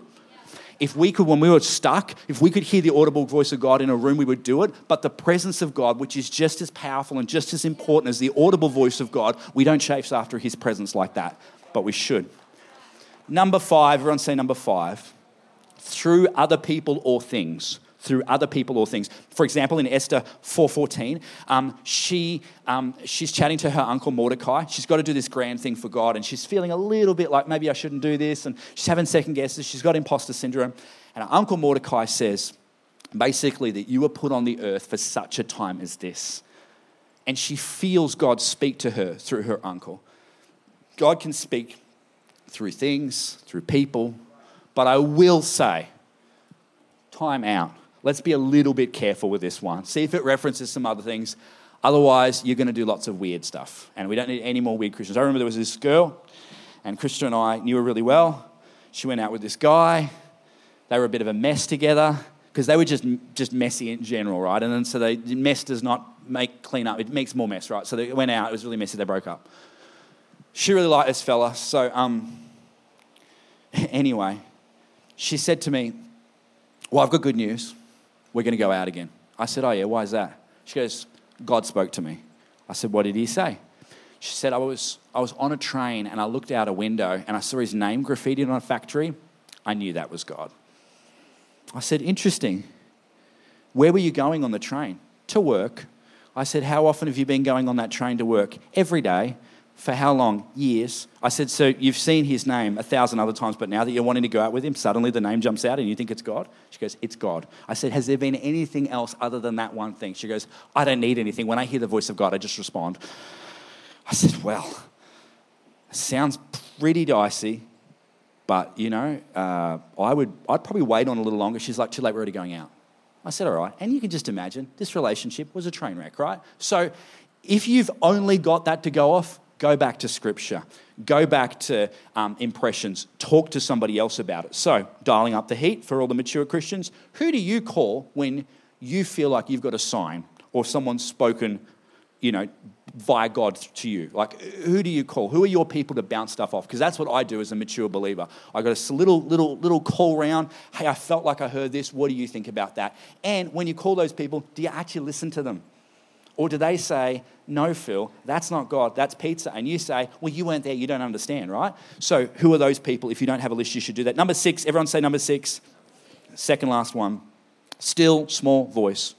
if we could, when we were stuck, if we could hear the audible voice of God in a room, we would do it. But the presence of God, which is just as powerful and just as important as the audible voice of God, we don't chase after his presence like that, but we should. Number five, everyone say number five. Through other people or things through other people or things. For example, in Esther 4.14, um, she, um, she's chatting to her uncle Mordecai. She's got to do this grand thing for God, and she's feeling a little bit like maybe I shouldn't do this, and she's having second guesses. She's got imposter syndrome. And her uncle Mordecai says, basically, that you were put on the earth for such a time as this. And she feels God speak to her through her uncle. God can speak through things, through people, but I will say, time out let's be a little bit careful with this one. See if it references some other things. Otherwise, you're going to do lots of weird stuff. And we don't need any more weird Christians. I remember there was this girl, and Krista and I knew her really well. She went out with this guy. They were a bit of a mess together because they were just, just messy in general, right? And then so they, mess does not make clean up, it makes more mess, right? So they went out, it was really messy, they broke up. She really liked this fella. So, um, anyway, she said to me, Well, I've got good news we're going to go out again. I said, Oh, yeah, why is that? She goes, God spoke to me. I said, What did he say? She said, I was, I was on a train and I looked out a window and I saw his name graffitied on a factory. I knew that was God. I said, Interesting. Where were you going on the train? To work. I said, How often have you been going on that train to work? Every day. For how long? Years. I said, So you've seen his name a thousand other times, but now that you're wanting to go out with him, suddenly the name jumps out and you think it's God? She goes, It's God. I said, Has there been anything else other than that one thing? She goes, I don't need anything. When I hear the voice of God, I just respond. I said, Well, sounds pretty dicey, but you know, uh, I would, I'd probably wait on a little longer. She's like, Too late, we're already going out. I said, All right. And you can just imagine this relationship was a train wreck, right? So if you've only got that to go off, Go back to scripture. Go back to um, impressions. Talk to somebody else about it. So, dialing up the heat for all the mature Christians, who do you call when you feel like you've got a sign or someone's spoken, you know, via God to you? Like, who do you call? Who are your people to bounce stuff off? Because that's what I do as a mature believer. I got a little, little, little call round. Hey, I felt like I heard this. What do you think about that? And when you call those people, do you actually listen to them? Or do they say, no, Phil, that's not God, that's pizza? And you say, well, you weren't there, you don't understand, right? So, who are those people? If you don't have a list, you should do that. Number six, everyone say number six. Second last one. Still small voice.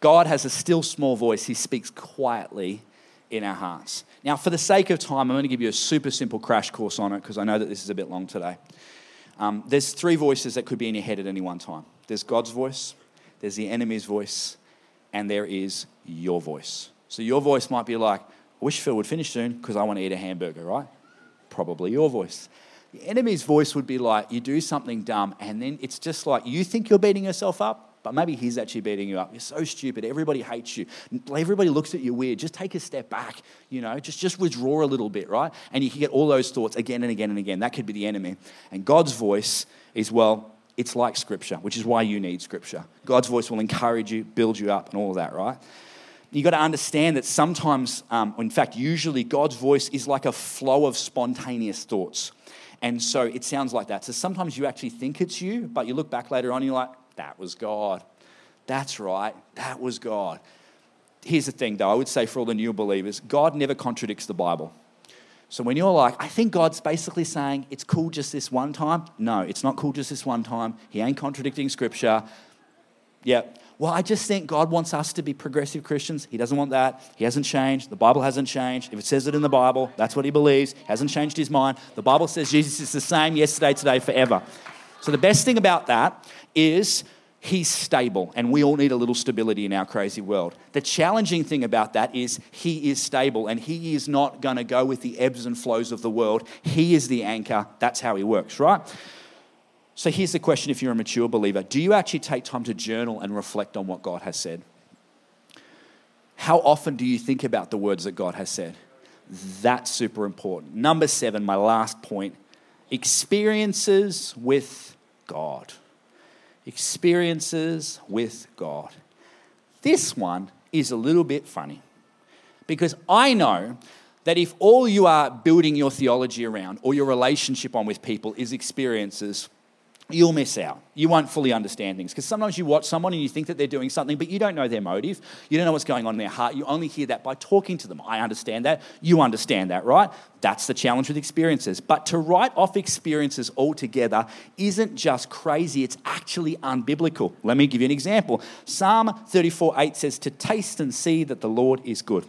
God has a still small voice. He speaks quietly in our hearts. Now, for the sake of time, I'm going to give you a super simple crash course on it because I know that this is a bit long today. Um, there's three voices that could be in your head at any one time there's God's voice, there's the enemy's voice, and there is your voice. So your voice might be like, I wish Phil would finish soon because I want to eat a hamburger, right? Probably your voice. The enemy's voice would be like, you do something dumb, and then it's just like you think you're beating yourself up, but maybe he's actually beating you up. You're so stupid. Everybody hates you. Everybody looks at you weird. Just take a step back, you know, just, just withdraw a little bit, right? And you can get all those thoughts again and again and again. That could be the enemy. And God's voice is, well, it's like scripture, which is why you need scripture. God's voice will encourage you, build you up, and all of that, right? You've got to understand that sometimes, um, in fact, usually God's voice is like a flow of spontaneous thoughts. And so it sounds like that. So sometimes you actually think it's you, but you look back later on and you're like, that was God. That's right, that was God. Here's the thing, though, I would say for all the new believers, God never contradicts the Bible. So when you're like, I think God's basically saying it's cool just this one time, no, it's not cool just this one time. He ain't contradicting scripture. Yeah. Well, I just think God wants us to be progressive Christians. He doesn't want that. He hasn't changed. The Bible hasn't changed. If it says it in the Bible, that's what he believes. He hasn't changed his mind. The Bible says Jesus is the same yesterday, today, forever. So the best thing about that is he's stable, and we all need a little stability in our crazy world. The challenging thing about that is he is stable, and he is not going to go with the ebbs and flows of the world. He is the anchor. That's how he works, right? So here's the question if you're a mature believer do you actually take time to journal and reflect on what God has said? How often do you think about the words that God has said? That's super important. Number seven, my last point experiences with God. Experiences with God. This one is a little bit funny because I know that if all you are building your theology around or your relationship on with people is experiences, you'll miss out. You won't fully understand things. Because sometimes you watch someone and you think that they're doing something, but you don't know their motive. You don't know what's going on in their heart. You only hear that by talking to them. I understand that. You understand that, right? That's the challenge with experiences. But to write off experiences altogether isn't just crazy, it's actually unbiblical. Let me give you an example. Psalm 34 8 says, To taste and see that the Lord is good.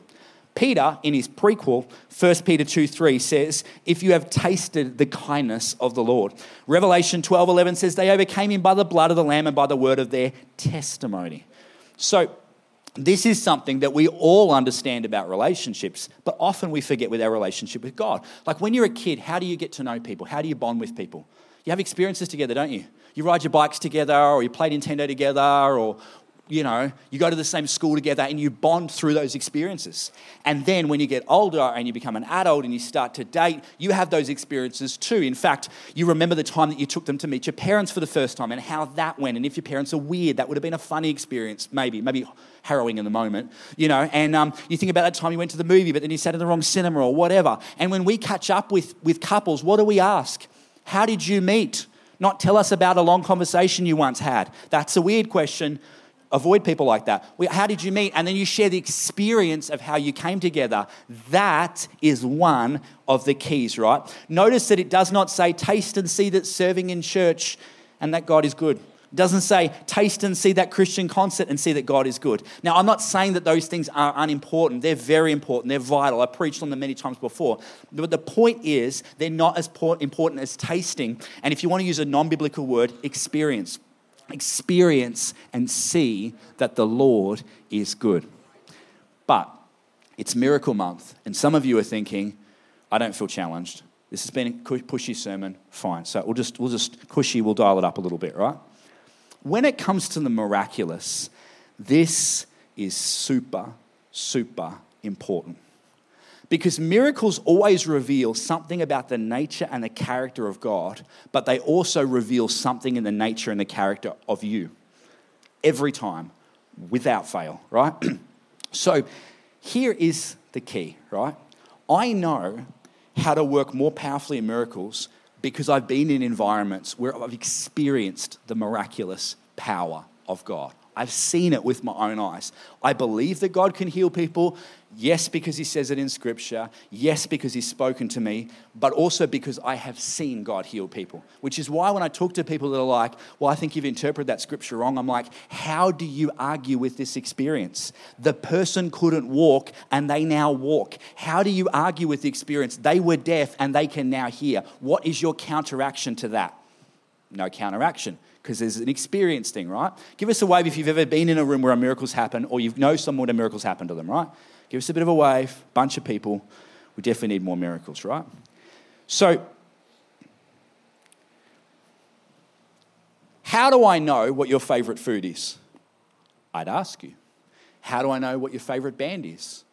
Peter, in his prequel, 1 Peter 2 3, says, If you have tasted the kindness of the Lord. Revelation 12 11 says, They overcame him by the blood of the Lamb and by the word of their testimony. So, this is something that we all understand about relationships, but often we forget with our relationship with God. Like when you're a kid, how do you get to know people? How do you bond with people? You have experiences together, don't you? You ride your bikes together, or you play Nintendo together, or you know, you go to the same school together and you bond through those experiences. And then when you get older and you become an adult and you start to date, you have those experiences too. In fact, you remember the time that you took them to meet your parents for the first time and how that went. And if your parents are weird, that would have been a funny experience, maybe, maybe harrowing in the moment, you know. And um, you think about that time you went to the movie, but then you sat in the wrong cinema or whatever. And when we catch up with, with couples, what do we ask? How did you meet? Not tell us about a long conversation you once had. That's a weird question avoid people like that. How did you meet? And then you share the experience of how you came together. That is one of the keys, right? Notice that it does not say, taste and see that serving in church and that God is good. It doesn't say, taste and see that Christian concert and see that God is good. Now, I'm not saying that those things are unimportant. They're very important. They're vital. I preached on them many times before. But the point is, they're not as important as tasting. And if you want to use a non biblical word, experience experience and see that the Lord is good. But it's miracle month, and some of you are thinking, I don't feel challenged. This has been a pushy sermon. Fine. So we'll just, we'll just cushy, we'll dial it up a little bit, right? When it comes to the miraculous, this is super, super important. Because miracles always reveal something about the nature and the character of God, but they also reveal something in the nature and the character of you. Every time, without fail, right? so here is the key, right? I know how to work more powerfully in miracles because I've been in environments where I've experienced the miraculous power of God. I've seen it with my own eyes. I believe that God can heal people. Yes, because He says it in Scripture. Yes, because He's spoken to me. But also because I have seen God heal people. Which is why when I talk to people that are like, well, I think you've interpreted that Scripture wrong, I'm like, how do you argue with this experience? The person couldn't walk and they now walk. How do you argue with the experience? They were deaf and they can now hear. What is your counteraction to that? No counteraction because there's an experience thing, right? Give us a wave if you've ever been in a room where miracles happen or you know someone where miracles happen to them, right? Give us a bit of a wave, bunch of people. We definitely need more miracles, right? So, how do I know what your favorite food is? I'd ask you. How do I know what your favorite band is?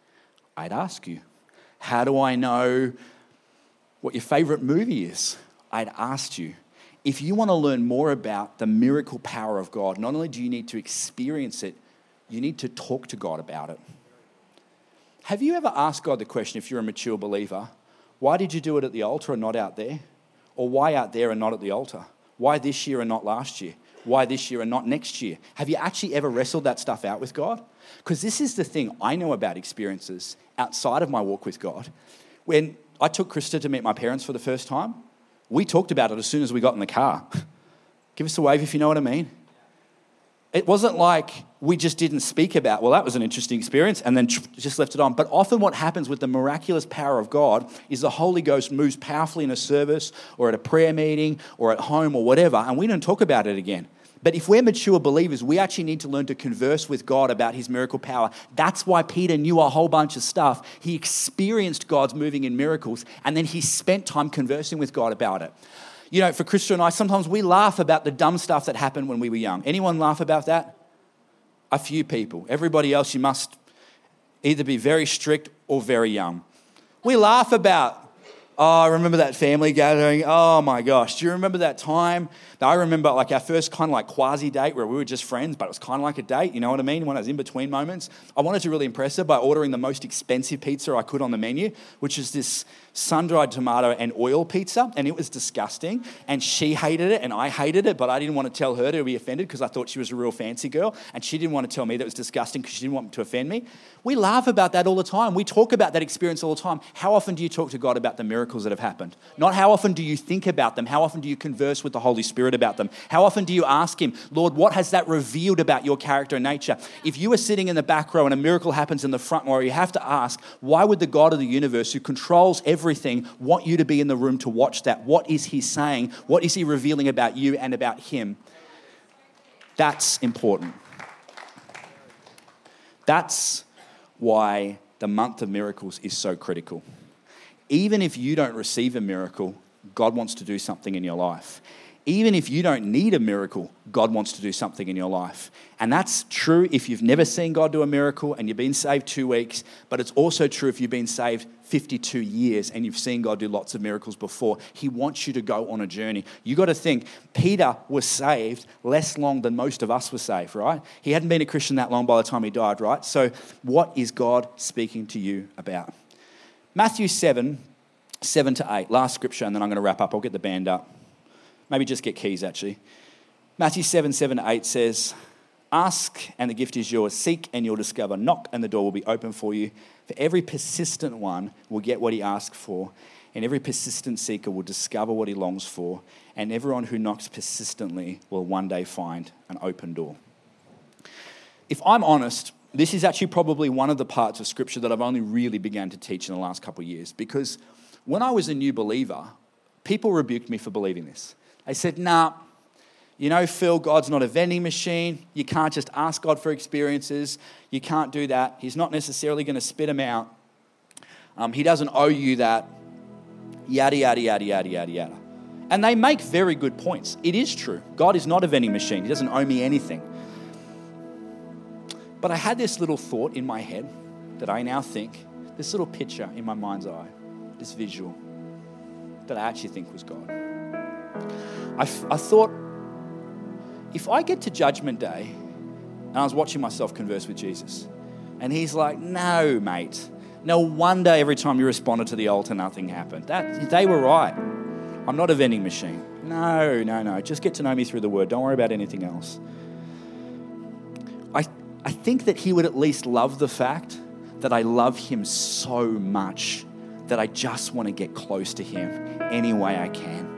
I'd ask you. How do I know what your favorite movie is? I'd ask you if you want to learn more about the miracle power of God, not only do you need to experience it, you need to talk to God about it. Have you ever asked God the question, if you're a mature believer, why did you do it at the altar and not out there? Or why out there and not at the altar? Why this year and not last year? Why this year and not next year? Have you actually ever wrestled that stuff out with God? Because this is the thing I know about experiences outside of my walk with God. When I took Krista to meet my parents for the first time, we talked about it as soon as we got in the car. Give us a wave if you know what I mean. It wasn't like we just didn't speak about, well, that was an interesting experience, and then just left it on. But often, what happens with the miraculous power of God is the Holy Ghost moves powerfully in a service or at a prayer meeting or at home or whatever, and we don't talk about it again. But if we're mature believers, we actually need to learn to converse with God about his miracle power. That's why Peter knew a whole bunch of stuff. He experienced God's moving in miracles, and then he spent time conversing with God about it. You know, for Krista and I, sometimes we laugh about the dumb stuff that happened when we were young. Anyone laugh about that? A few people. Everybody else, you must either be very strict or very young. We laugh about Oh, I remember that family gathering. Oh my gosh. Do you remember that time? I remember like our first kind of like quasi date where we were just friends, but it was kind of like a date. You know what I mean? One of those in between moments. I wanted to really impress her by ordering the most expensive pizza I could on the menu, which is this sun dried tomato and oil pizza. And it was disgusting. And she hated it and I hated it, but I didn't want to tell her to be offended because I thought she was a real fancy girl. And she didn't want to tell me that it was disgusting because she didn't want to offend me. We laugh about that all the time. We talk about that experience all the time. How often do you talk to God about the miracles that have happened? Not how often do you think about them, how often do you converse with the Holy Spirit about them? How often do you ask Him, Lord, what has that revealed about your character and nature? If you are sitting in the back row and a miracle happens in the front row, you have to ask, why would the God of the universe, who controls everything, want you to be in the room to watch that? What is He saying? What is He revealing about you and about Him? That's important. That's why the month of miracles is so critical. Even if you don't receive a miracle, God wants to do something in your life. Even if you don't need a miracle, God wants to do something in your life. And that's true if you've never seen God do a miracle and you've been saved two weeks, but it's also true if you've been saved 52 years and you've seen God do lots of miracles before. He wants you to go on a journey. You got to think, Peter was saved less long than most of us were saved, right? He hadn't been a Christian that long by the time he died, right? So, what is God speaking to you about? Matthew 7, 7 to 8, last scripture, and then I'm going to wrap up. I'll get the band up. Maybe just get keys, actually. Matthew 7 7 8 says, Ask and the gift is yours. Seek and you'll discover. Knock and the door will be open for you. For every persistent one will get what he asks for, and every persistent seeker will discover what he longs for, and everyone who knocks persistently will one day find an open door. If I'm honest, this is actually probably one of the parts of Scripture that I've only really began to teach in the last couple of years because when I was a new believer, people rebuked me for believing this. They said, nah, you know, Phil, God's not a vending machine. You can't just ask God for experiences. You can't do that. He's not necessarily going to spit them out. Um, he doesn't owe you that. Yada, yada, yada, yada, yada, yada. And they make very good points. It is true. God is not a vending machine, He doesn't owe me anything. But I had this little thought in my head that I now think, this little picture in my mind's eye, this visual, that I actually think was God. I, I thought, if I get to Judgment Day, and I was watching myself converse with Jesus, and he's like, no, mate. No wonder every time you responded to the altar, nothing happened. That, they were right. I'm not a vending machine. No, no, no. Just get to know me through the word. Don't worry about anything else. I, I think that he would at least love the fact that I love him so much that I just want to get close to him any way I can.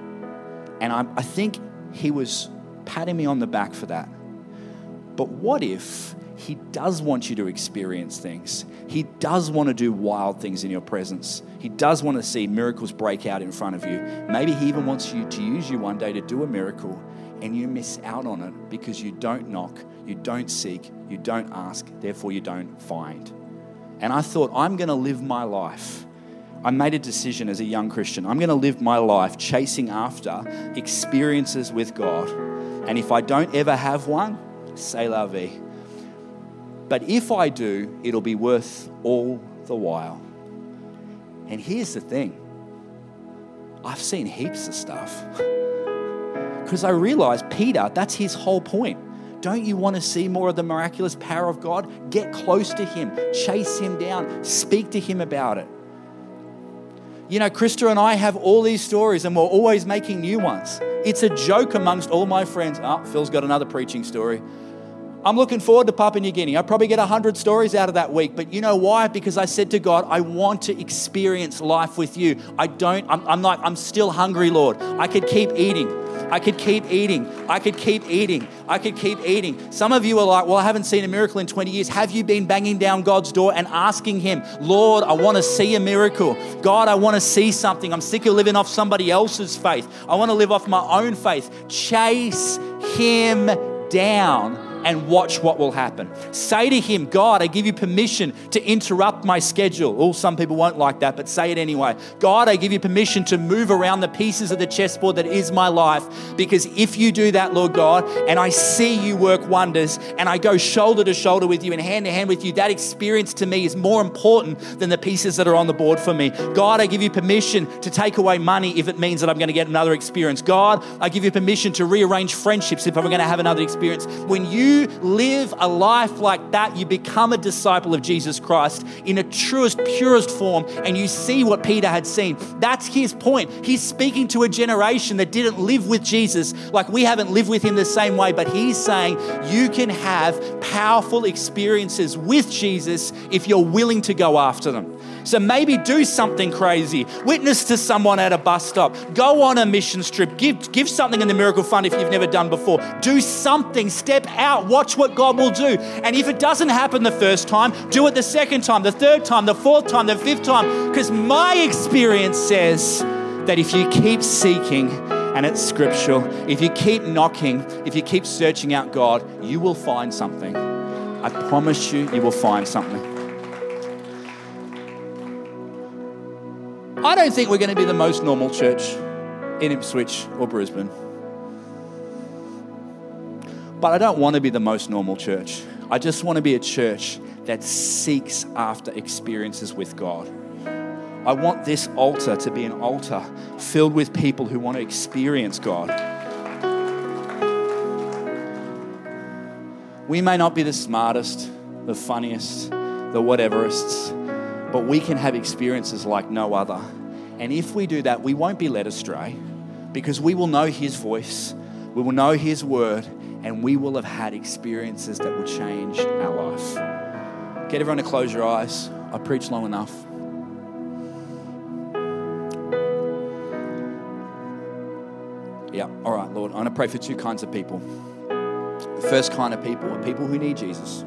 And I, I think he was patting me on the back for that. But what if he does want you to experience things? He does want to do wild things in your presence. He does want to see miracles break out in front of you. Maybe he even wants you to use you one day to do a miracle and you miss out on it because you don't knock, you don't seek, you don't ask, therefore you don't find. And I thought, I'm going to live my life I made a decision as a young Christian. I'm going to live my life chasing after experiences with God. And if I don't ever have one, say la vie. But if I do, it'll be worth all the while. And here's the thing I've seen heaps of stuff. Because I realized Peter, that's his whole point. Don't you want to see more of the miraculous power of God? Get close to him, chase him down, speak to him about it. You know, Krista and I have all these stories and we're always making new ones. It's a joke amongst all my friends. Oh, Phil's got another preaching story. I'm looking forward to Papua New Guinea. I probably get 100 stories out of that week. But you know why? Because I said to God, I want to experience life with you. I don't, I'm, I'm like, I'm still hungry, Lord. I could keep eating. I could keep eating. I could keep eating. I could keep eating. Some of you are like, well, I haven't seen a miracle in 20 years. Have you been banging down God's door and asking Him, Lord, I want to see a miracle? God, I want to see something. I'm sick of living off somebody else's faith. I want to live off my own faith. Chase Him down and watch what will happen. Say to him, God, I give you permission to interrupt my schedule. Oh, some people won't like that, but say it anyway. God, I give you permission to move around the pieces of the chessboard that is my life. Because if you do that, Lord God, and I see you work wonders, and I go shoulder to shoulder with you and hand to hand with you, that experience to me is more important than the pieces that are on the board for me. God, I give you permission to take away money if it means that I'm going to get another experience. God, I give you permission to rearrange friendships if I'm going to have another experience. When you you live a life like that, you become a disciple of Jesus Christ in a truest, purest form, and you see what Peter had seen. That's his point. He's speaking to a generation that didn't live with Jesus like we haven't lived with him the same way, but he's saying you can have powerful experiences with Jesus if you're willing to go after them. So maybe do something crazy. Witness to someone at a bus stop. Go on a mission trip. Give, give something in the Miracle Fund if you've never done before. Do something. Step out. Watch what God will do. And if it doesn't happen the first time, do it the second time, the third time, the fourth time, the fifth time. Because my experience says that if you keep seeking, and it's scriptural, if you keep knocking, if you keep searching out God, you will find something. I promise you, you will find something. I don't think we're going to be the most normal church in Ipswich or Brisbane. But I don't want to be the most normal church. I just want to be a church that seeks after experiences with God. I want this altar to be an altar filled with people who want to experience God. We may not be the smartest, the funniest, the whateverists but we can have experiences like no other. And if we do that, we won't be led astray because we will know His voice, we will know His word, and we will have had experiences that will change our life. Get everyone to close your eyes. I preached long enough. Yeah, all right, Lord. I'm going to pray for two kinds of people. The first kind of people are people who need Jesus.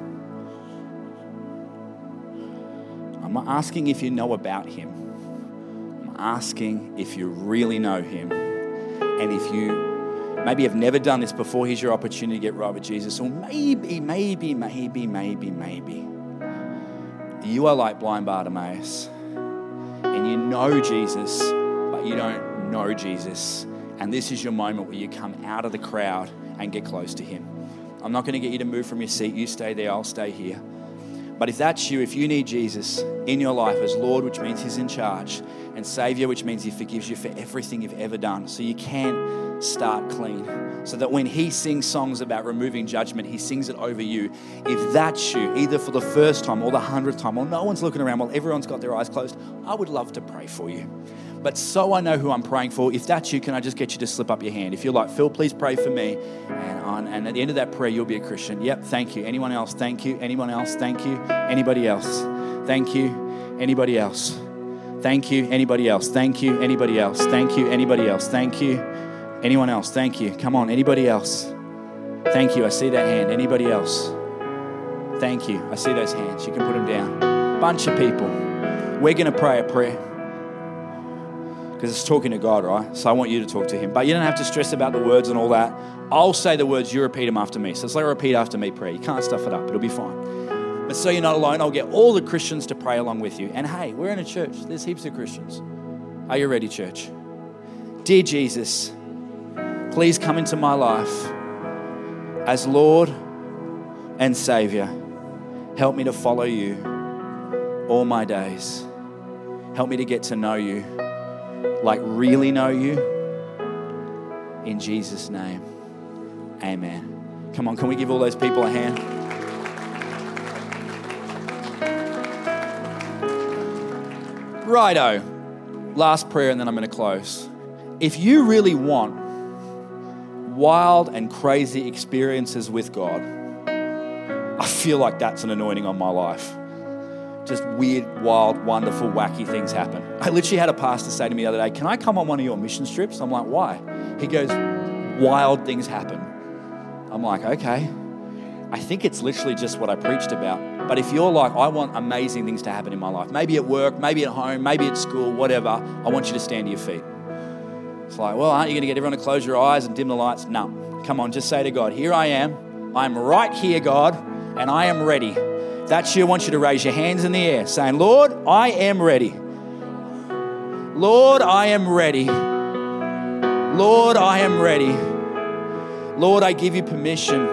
I'm not asking if you know about him. I'm asking if you really know him. And if you maybe have never done this before, here's your opportunity to get right with Jesus. Or maybe, maybe, maybe, maybe, maybe. You are like blind Bartimaeus. And you know Jesus, but you don't know Jesus. And this is your moment where you come out of the crowd and get close to him. I'm not going to get you to move from your seat. You stay there, I'll stay here. But if that's you, if you need Jesus in your life as Lord, which means He's in charge, and Savior, which means He forgives you for everything you've ever done, so you can start clean. So that when He sings songs about removing judgment, He sings it over you. If that's you, either for the first time or the hundredth time, or no one's looking around while everyone's got their eyes closed, I would love to pray for you. But so I know who I'm praying for, if that's you, can I just get you to slip up your hand? If you're like, Phil, please pray for me. And, on, and at the end of that prayer, you'll be a Christian. Yep, thank you. Anyone else? Thank you. Anyone else? Thank you. Anybody else? Thank you. Anybody else? Thank you. Anybody else? Thank you. Anybody else? Thank you. Anybody else? Thank you. Anyone else? Thank you. Come on. Anybody else? Thank you. I see that hand. Anybody else? Thank you. I see those hands. You can put them down. Bunch of people. We're going to pray a prayer because it's talking to God, right? So I want you to talk to Him. But you don't have to stress about the words and all that. I'll say the words, you repeat them after me. So it's like repeat after me prayer. You can't stuff it up, it'll be fine. But so you're not alone, I'll get all the Christians to pray along with you. And hey, we're in a church, there's heaps of Christians. Are you ready, church? Dear Jesus, please come into my life as Lord and Savior. Help me to follow you all my days. Help me to get to know you like really know you. In Jesus' name, amen. Come on, can we give all those people a hand? Righto. Last prayer, and then I'm going to close. If you really want wild and crazy experiences with God, I feel like that's an anointing on my life just weird, wild, wonderful, wacky things happen. I literally had a pastor say to me the other day, Can I come on one of your mission trips? I'm like, Why? He goes, wild things happen. I'm like, okay, I think it's literally just what I preached about. But if you're like, I want amazing things to happen in my life, maybe at work, maybe at home, maybe at school, whatever, I want you to stand to your feet. It's like, well, aren't you going to get everyone to close your eyes and dim the lights? No. Come on, just say to God, here I am. I'm right here, God, and I am ready. That's you. I want you to raise your hands in the air, saying, Lord, I am ready. Lord, I am ready. Lord, I am ready. Lord, I give you permission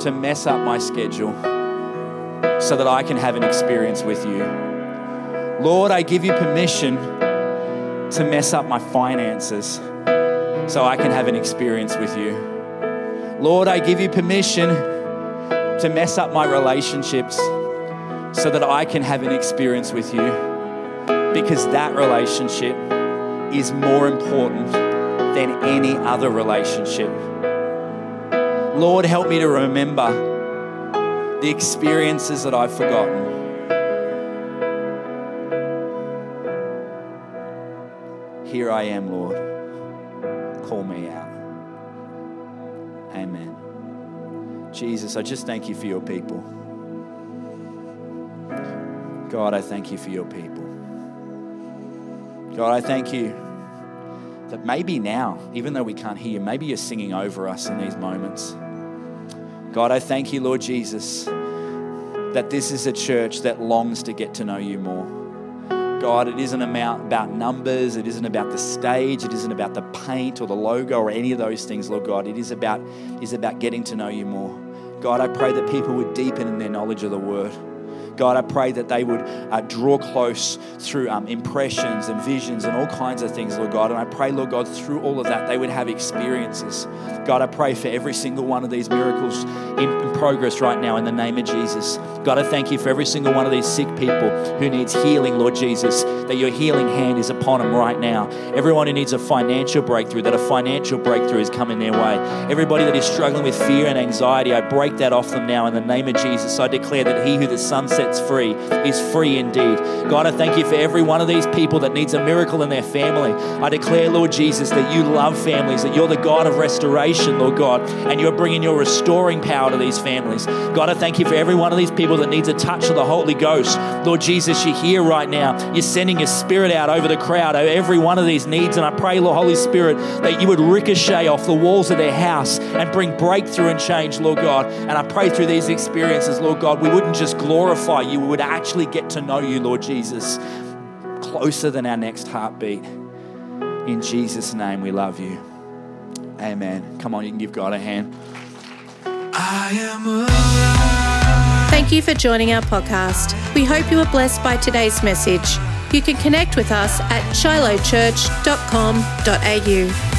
to mess up my schedule so that I can have an experience with you. Lord, I give you permission to mess up my finances so I can have an experience with you. Lord, I give you permission to mess up my relationships so that I can have an experience with you because that relationship is more important than any other relationship. Lord, help me to remember the experiences that I've forgotten. Here I am, Lord. Call me out. Amen. Jesus, I just thank you for your people. God, I thank you for your people. God, I thank you that maybe now, even though we can't hear you, maybe you're singing over us in these moments. God, I thank you, Lord Jesus, that this is a church that longs to get to know you more. God, it isn't about numbers, it isn't about the stage, it isn't about the paint or the logo or any of those things, Lord God. It is about, is about getting to know you more. God, I pray that people would deepen in their knowledge of the word. God, I pray that they would uh, draw close through um, impressions and visions and all kinds of things, Lord God. And I pray, Lord God, through all of that, they would have experiences. God, I pray for every single one of these miracles in, in progress right now in the name of Jesus. God, I thank you for every single one of these sick people who needs healing, Lord Jesus, that your healing hand is upon them right now. Everyone who needs a financial breakthrough, that a financial breakthrough is coming their way. Everybody that is struggling with fear and anxiety, I break that off them now in the name of Jesus. I declare that he who the Son sets sets free is free indeed. God, I thank you for every one of these people that needs a miracle in their family. I declare, Lord Jesus, that you love families, that you're the God of restoration, Lord God, and you're bringing your restoring power to these families. God, I thank you for every one of these people that needs a touch of the Holy Ghost. Lord Jesus, you're here right now. You're sending your spirit out over the crowd, over every one of these needs. And I pray, Lord Holy Spirit, that you would ricochet off the walls of their house and bring breakthrough and change, Lord God. And I pray through these experiences, Lord God, we wouldn't just glorify you, we would actually get to know you, Lord Jesus, closer than our next heartbeat. In Jesus' name, we love you. Amen. Come on, you can give God a hand. Thank you for joining our podcast. We hope you were blessed by today's message. You can connect with us at shilohchurch.com.au.